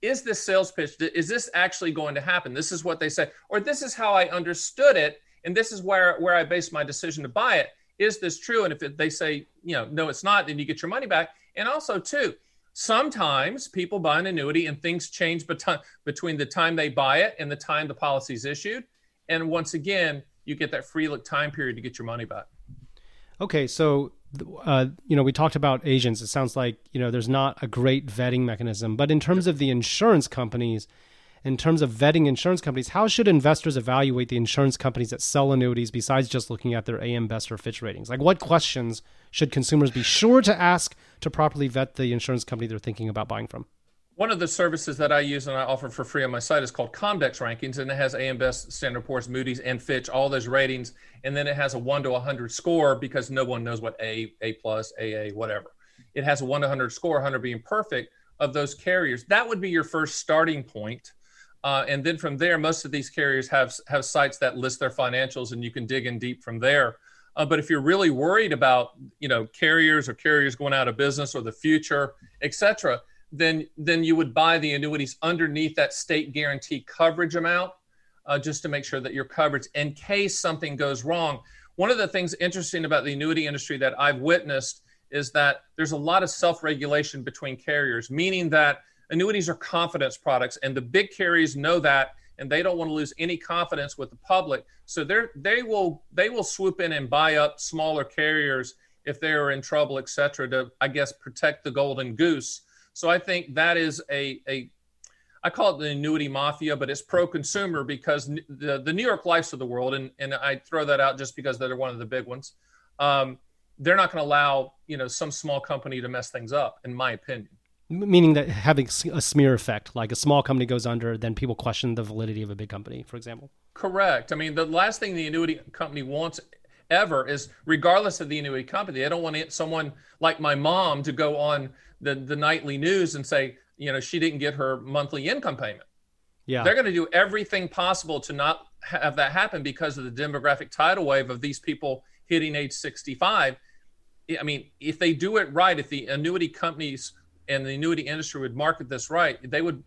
is this sales pitch is this actually going to happen? This is what they say. Or this is how i understood it and this is where where i based my decision to buy it. Is this true? And if it, they say you know no it's not then you get your money back. And also too sometimes people buy an annuity and things change bet- between the time they buy it and the time the policy is issued. And once again you get that free look time period to get your money back. Okay so uh, you know, we talked about agents. It sounds like you know there's not a great vetting mechanism, but in terms of the insurance companies, in terms of vetting insurance companies, how should investors evaluate the insurance companies that sell annuities besides just looking at their AM Best or Fitch ratings? Like, what questions should consumers be sure to ask to properly vet the insurance company they're thinking about buying from? One of the services that I use and I offer for free on my site is called Comdex Rankings, and it has AM Best, Standard Poor's, Moody's, and Fitch, all those ratings, and then it has a one to 100 score because no one knows what A, A plus, AA, whatever. It has a one to 100 score, 100 being perfect of those carriers. That would be your first starting point. Uh, and then from there, most of these carriers have have sites that list their financials, and you can dig in deep from there. Uh, but if you're really worried about, you know, carriers or carriers going out of business or the future, et cetera, then then you would buy the annuities underneath that state guarantee coverage amount uh, just to make sure that your coverage in case something goes wrong. One of the things interesting about the annuity industry that i've witnessed is that there's a lot of self-regulation between carriers meaning that annuities are confidence products and the big carriers know that and they don't want to lose any confidence with the public. So they're they will they will swoop in and buy up smaller carriers if they are in trouble et cetera to i guess protect the golden goose so I think that is a, a I call it the annuity mafia, but it's pro consumer because the, the New York Lifes of the world, and, and I throw that out just because they're one of the big ones. Um, they're not going to allow you know some small company to mess things up, in my opinion. Meaning that having a smear effect, like a small company goes under, then people question the validity of a big company, for example. Correct. I mean, the last thing the annuity company wants ever is, regardless of the annuity company, they don't want someone like my mom to go on the, the nightly news and say, you know, she didn't get her monthly income payment. Yeah. They're going to do everything possible to not have that happen because of the demographic tidal wave of these people hitting age 65. I mean, if they do it right, if the annuity companies and the annuity industry would market this right, they would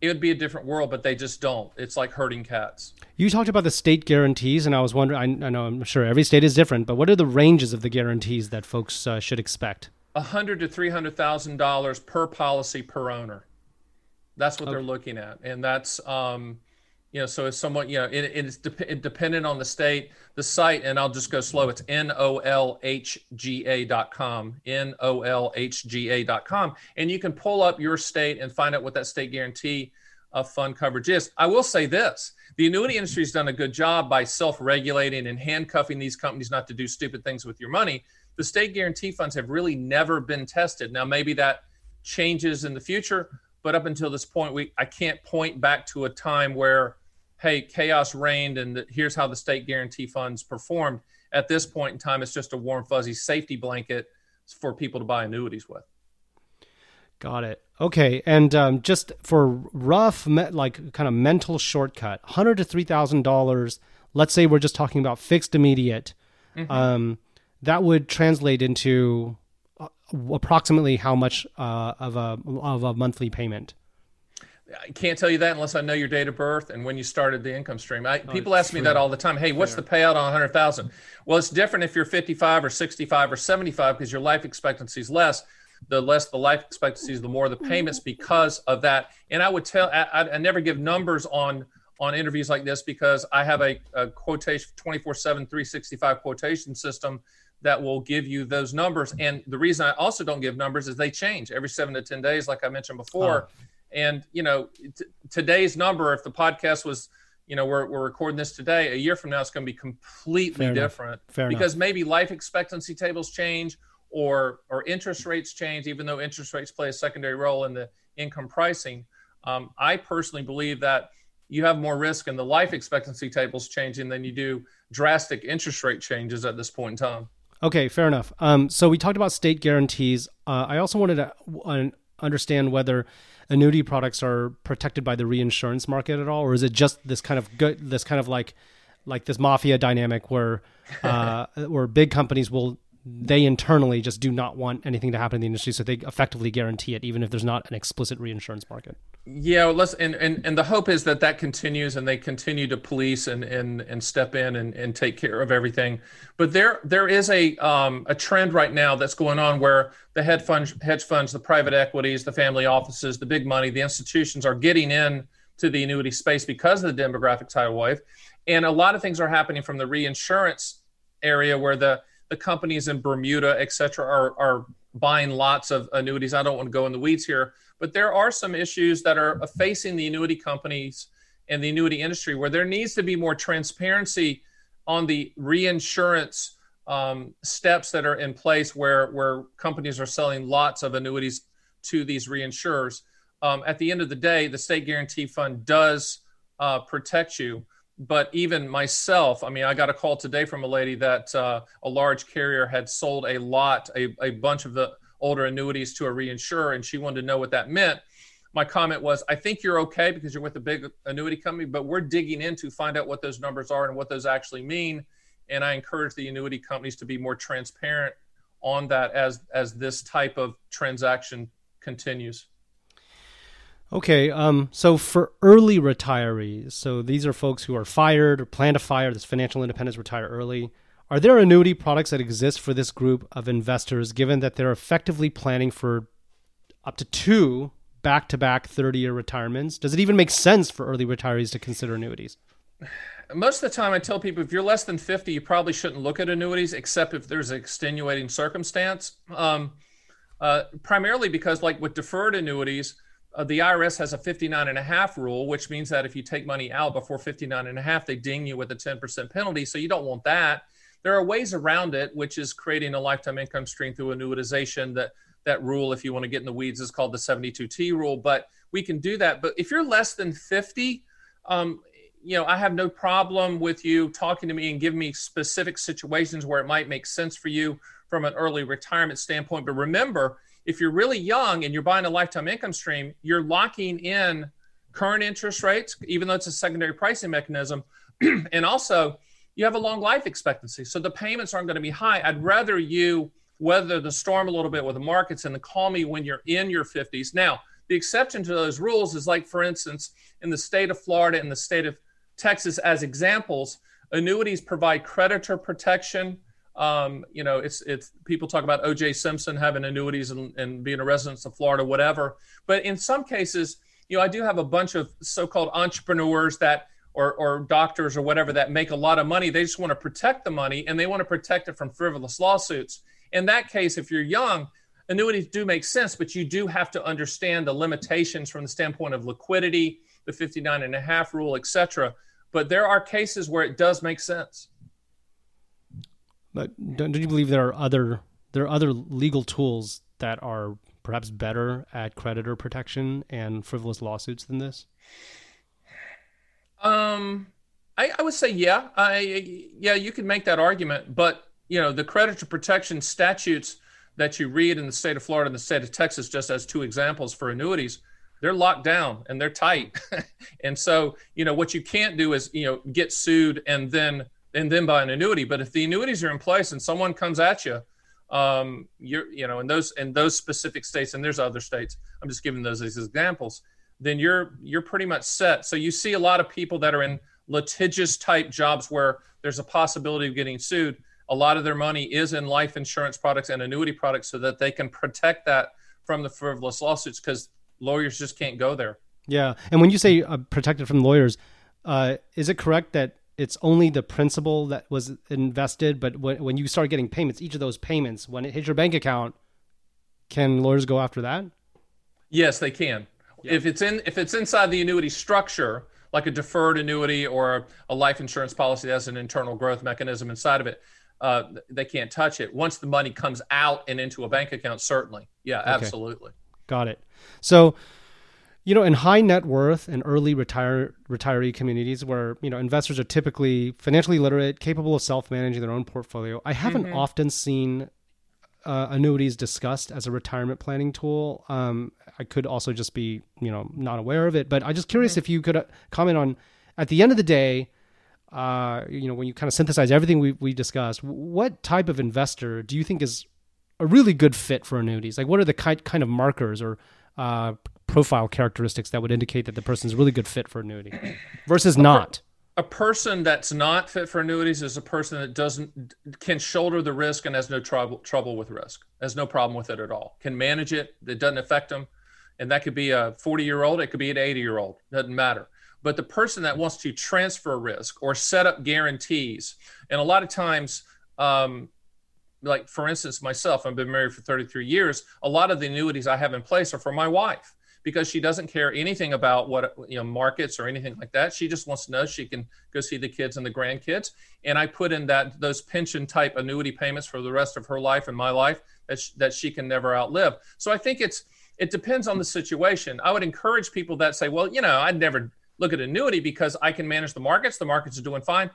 it would be a different world, but they just don't. It's like herding cats. You talked about the state guarantees, and I was wondering. I, I know I'm sure every state is different, but what are the ranges of the guarantees that folks uh, should expect? A hundred to three hundred thousand dollars per policy per owner. That's what okay. they're looking at, and that's um, you know, so it's somewhat you know, it, it's de- it dependent on the state, the site, and I'll just go slow. It's nolhga.com, nolhga.com, and you can pull up your state and find out what that state guarantee of fund coverage is. I will say this: the annuity industry has done a good job by self-regulating and handcuffing these companies not to do stupid things with your money the state guarantee funds have really never been tested. Now, maybe that changes in the future, but up until this point, we I can't point back to a time where, hey, chaos reigned, and the, here's how the state guarantee funds performed. At this point in time, it's just a warm fuzzy safety blanket for people to buy annuities with. Got it. Okay, and um, just for rough, me- like kind of mental shortcut, hundred to three thousand dollars. Let's say we're just talking about fixed immediate. Mm-hmm. Um, that would translate into uh, approximately how much uh, of a of a monthly payment. I can't tell you that unless I know your date of birth and when you started the income stream. I, oh, people ask true. me that all the time. Hey, what's Fair. the payout on 100,000? Well, it's different if you're 55 or 65 or 75 because your life expectancy is less the less the life expectancy is, the more the payments because of that. And I would tell, I, I never give numbers on on interviews like this because I have a, a quotation 24 7, 365 quotation system that will give you those numbers. And the reason I also don't give numbers is they change every seven to 10 days, like I mentioned before. Oh. And, you know, t- today's number, if the podcast was, you know, we're, we're recording this today, a year from now, it's going to be completely Fair different because enough. maybe life expectancy tables change or or interest rates change, even though interest rates play a secondary role in the income pricing. Um, I personally believe that you have more risk in the life expectancy tables changing than you do drastic interest rate changes at this point in time. Okay, fair enough. Um, so we talked about state guarantees. Uh, I also wanted to uh, understand whether annuity products are protected by the reinsurance market at all, or is it just this kind of good, this kind of like like this mafia dynamic where uh, where big companies will they internally just do not want anything to happen in the industry, so they effectively guarantee it, even if there's not an explicit reinsurance market. Yeah, well, let's and, and and the hope is that that continues and they continue to police and and and step in and, and take care of everything. But there there is a um, a trend right now that's going on where the hedge funds, hedge funds, the private equities, the family offices, the big money, the institutions are getting in to the annuity space because of the demographic tidal wave, and a lot of things are happening from the reinsurance area where the the companies in Bermuda, et cetera, are, are buying lots of annuities. I don't want to go in the weeds here, but there are some issues that are facing the annuity companies and the annuity industry where there needs to be more transparency on the reinsurance um, steps that are in place where, where companies are selling lots of annuities to these reinsurers. Um, at the end of the day, the state guarantee fund does uh, protect you but even myself, I mean, I got a call today from a lady that uh, a large carrier had sold a lot, a, a bunch of the older annuities to a reinsurer, and she wanted to know what that meant. My comment was, I think you're okay because you're with a big annuity company, but we're digging in to find out what those numbers are and what those actually mean. And I encourage the annuity companies to be more transparent on that as as this type of transaction continues. Okay, um, so for early retirees, so these are folks who are fired or plan to fire, this financial independence, retire early. Are there annuity products that exist for this group of investors, given that they're effectively planning for up to two back to back 30 year retirements? Does it even make sense for early retirees to consider annuities? Most of the time, I tell people if you're less than 50, you probably shouldn't look at annuities, except if there's an extenuating circumstance. Um, uh, primarily because, like with deferred annuities, uh, the IRS has a 59 and a half rule, which means that if you take money out before 59 and a half, they ding you with a 10% penalty. So you don't want that. There are ways around it, which is creating a lifetime income stream through annuitization. That that rule, if you want to get in the weeds, is called the 72T rule. But we can do that. But if you're less than 50, um, you know, I have no problem with you talking to me and giving me specific situations where it might make sense for you from an early retirement standpoint. But remember, if you're really young and you're buying a lifetime income stream, you're locking in current interest rates, even though it's a secondary pricing mechanism. and also, you have a long life expectancy. So the payments aren't going to be high. I'd rather you weather the storm a little bit with the markets and call me when you're in your 50s. Now, the exception to those rules is like, for instance, in the state of Florida and the state of Texas, as examples, annuities provide creditor protection um, you know, it's it's people talk about O.J. Simpson having annuities and, and being a resident of Florida, whatever. But in some cases, you know, I do have a bunch of so-called entrepreneurs that or, or doctors or whatever that make a lot of money. They just want to protect the money and they want to protect it from frivolous lawsuits. In that case, if you're young, annuities do make sense, but you do have to understand the limitations from the standpoint of liquidity, the 59 and a half rule, et cetera. But there are cases where it does make sense. But don't, don't you believe there are other there are other legal tools that are perhaps better at creditor protection and frivolous lawsuits than this? Um, I, I would say yeah. I yeah, you could make that argument, but you know the creditor protection statutes that you read in the state of Florida and the state of Texas, just as two examples for annuities, they're locked down and they're tight. and so, you know, what you can't do is, you know, get sued and then and then buy an annuity. But if the annuities are in place and someone comes at you, um, you're, you know, in those in those specific states, and there's other states. I'm just giving those as examples. Then you're you're pretty much set. So you see a lot of people that are in litigious type jobs where there's a possibility of getting sued. A lot of their money is in life insurance products and annuity products, so that they can protect that from the frivolous lawsuits because lawyers just can't go there. Yeah, and when you say uh, protected from lawyers, uh, is it correct that it's only the principal that was invested, but when, when you start getting payments, each of those payments, when it hits your bank account, can lawyers go after that? Yes, they can. Yeah. If it's in if it's inside the annuity structure, like a deferred annuity or a life insurance policy that has an internal growth mechanism inside of it, uh, they can't touch it. Once the money comes out and into a bank account, certainly, yeah, okay. absolutely. Got it. So you know, in high net worth and early retire retiree communities where you know investors are typically financially literate, capable of self managing their own portfolio, I haven't mm-hmm. often seen uh, annuities discussed as a retirement planning tool. Um, I could also just be you know not aware of it, but I'm just curious mm-hmm. if you could uh, comment on at the end of the day. Uh, you know, when you kind of synthesize everything we we discussed, what type of investor do you think is a really good fit for annuities? Like, what are the kind kind of markers or uh, profile characteristics that would indicate that the person's a really good fit for annuity versus not? A person that's not fit for annuities is a person that doesn't can shoulder the risk and has no trouble trouble with risk, has no problem with it at all, can manage it. It doesn't affect them, and that could be a 40 year old, it could be an 80 year old, doesn't matter. But the person that wants to transfer risk or set up guarantees, and a lot of times um, like for instance myself i've been married for 33 years a lot of the annuities i have in place are for my wife because she doesn't care anything about what you know markets or anything like that. She just wants to know she can go see the kids and the grandkids. And I put in that those pension type annuity payments for the rest of her life and my life that she, that she can never outlive. So I think it's it depends on the situation. I would encourage people that say, well, you know, I'd never look at annuity because I can manage the markets. The markets are doing fine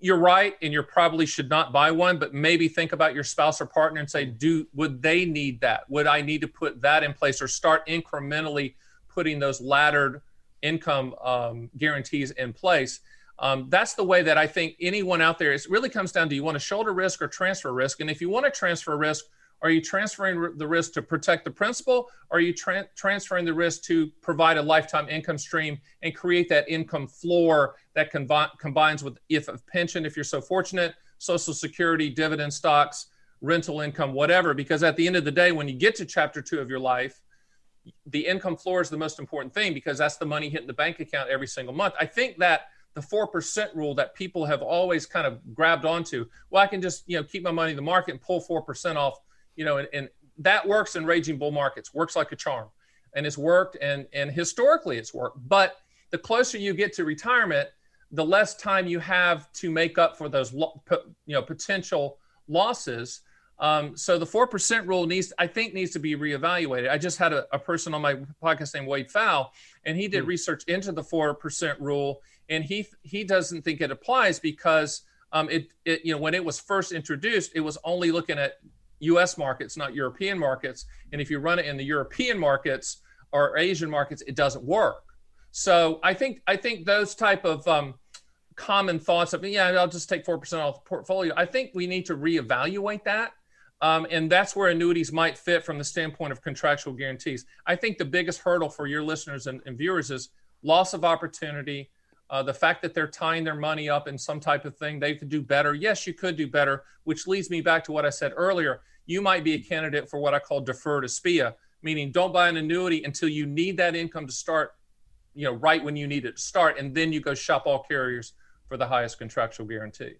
you're right and you probably should not buy one but maybe think about your spouse or partner and say do would they need that? Would i need to put that in place or start incrementally putting those laddered income um, guarantees in place? Um, that's the way that i think anyone out there it really comes down to you want to shoulder risk or transfer risk and if you want to transfer risk are you transferring the risk to protect the principal? Or are you tra- transferring the risk to provide a lifetime income stream and create that income floor that combines with if a pension, if you're so fortunate, Social Security, dividend stocks, rental income, whatever? Because at the end of the day, when you get to chapter two of your life, the income floor is the most important thing because that's the money hitting the bank account every single month. I think that the 4% rule that people have always kind of grabbed onto, well, I can just, you know, keep my money in the market and pull 4% off you know, and, and that works in raging bull markets, works like a charm. And it's worked and and historically it's worked. But the closer you get to retirement, the less time you have to make up for those you know potential losses. Um, so the four percent rule needs, I think, needs to be reevaluated. I just had a, a person on my podcast named Wade Pfau, and he did mm-hmm. research into the four percent rule, and he he doesn't think it applies because um, it, it you know when it was first introduced, it was only looking at US markets, not European markets. And if you run it in the European markets or Asian markets, it doesn't work. So I think I think those type of um, common thoughts of yeah, I'll just take four percent off the portfolio. I think we need to reevaluate that, um, and that's where annuities might fit from the standpoint of contractual guarantees. I think the biggest hurdle for your listeners and, and viewers is loss of opportunity, uh, the fact that they're tying their money up in some type of thing, they could do better. Yes, you could do better, which leads me back to what I said earlier. You might be a candidate for what I call deferred SPIA, meaning don't buy an annuity until you need that income to start, you know, right when you need it to start, and then you go shop all carriers for the highest contractual guarantee.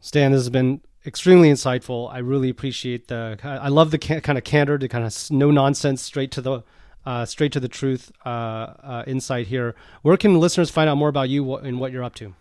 Stan, this has been extremely insightful. I really appreciate the. I love the kind of candor, the kind of no nonsense, straight to the uh, straight to the truth uh, uh, insight here. Where can listeners find out more about you and what you're up to?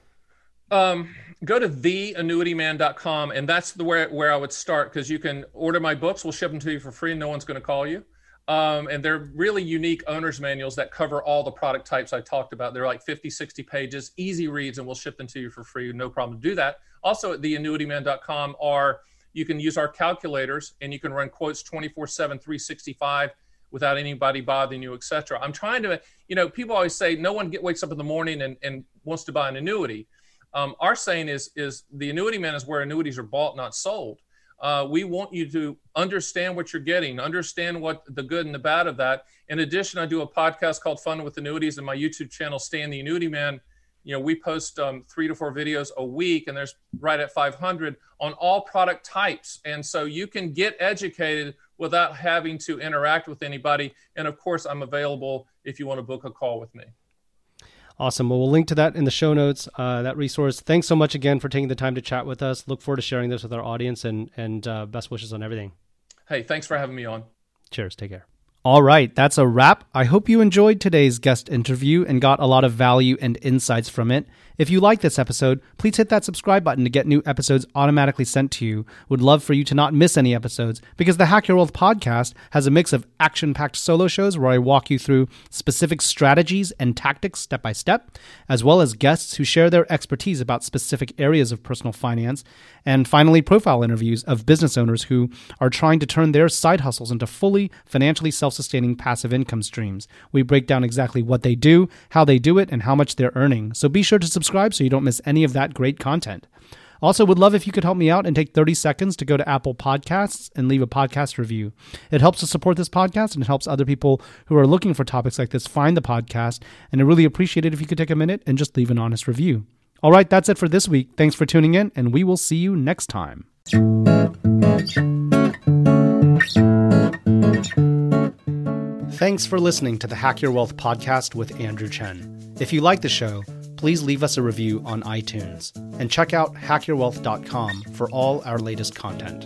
Um, go to theannuityman.com and that's the where, where I would start because you can order my books. We'll ship them to you for free. No one's going to call you. Um, and they're really unique owner's manuals that cover all the product types I talked about. They're like 50, 60 pages, easy reads, and we'll ship them to you for free. No problem to do that. Also at theannuityman.com are you can use our calculators and you can run quotes 24 7, 365 without anybody bothering you, etc. I'm trying to, you know, people always say no one get, wakes up in the morning and, and wants to buy an annuity. Um, our saying is is the annuity man is where annuities are bought, not sold. Uh, we want you to understand what you're getting, understand what the good and the bad of that. In addition, I do a podcast called Fun with Annuities and my YouTube channel, Stan the Annuity Man. You know, we post um, three to four videos a week, and there's right at 500 on all product types. And so you can get educated without having to interact with anybody. And of course, I'm available if you want to book a call with me. Awesome. Well, we'll link to that in the show notes, uh, that resource. Thanks so much again for taking the time to chat with us. Look forward to sharing this with our audience and, and uh, best wishes on everything. Hey, thanks for having me on. Cheers. Take care. All right, that's a wrap. I hope you enjoyed today's guest interview and got a lot of value and insights from it. If you like this episode, please hit that subscribe button to get new episodes automatically sent to you. Would love for you to not miss any episodes because the Hack Your Wealth podcast has a mix of action packed solo shows where I walk you through specific strategies and tactics step by step, as well as guests who share their expertise about specific areas of personal finance, and finally, profile interviews of business owners who are trying to turn their side hustles into fully financially self sustaining passive income streams. We break down exactly what they do, how they do it, and how much they're earning. So be sure to subscribe subscribe so you don't miss any of that great content. Also, would love if you could help me out and take 30 seconds to go to Apple Podcasts and leave a podcast review. It helps to support this podcast and it helps other people who are looking for topics like this find the podcast. And I really appreciate it if you could take a minute and just leave an honest review. All right, that's it for this week. Thanks for tuning in, and we will see you next time. Thanks for listening to the Hack Your Wealth podcast with Andrew Chen. If you like the show, please leave us a review on iTunes and check out hackyourwealth.com for all our latest content.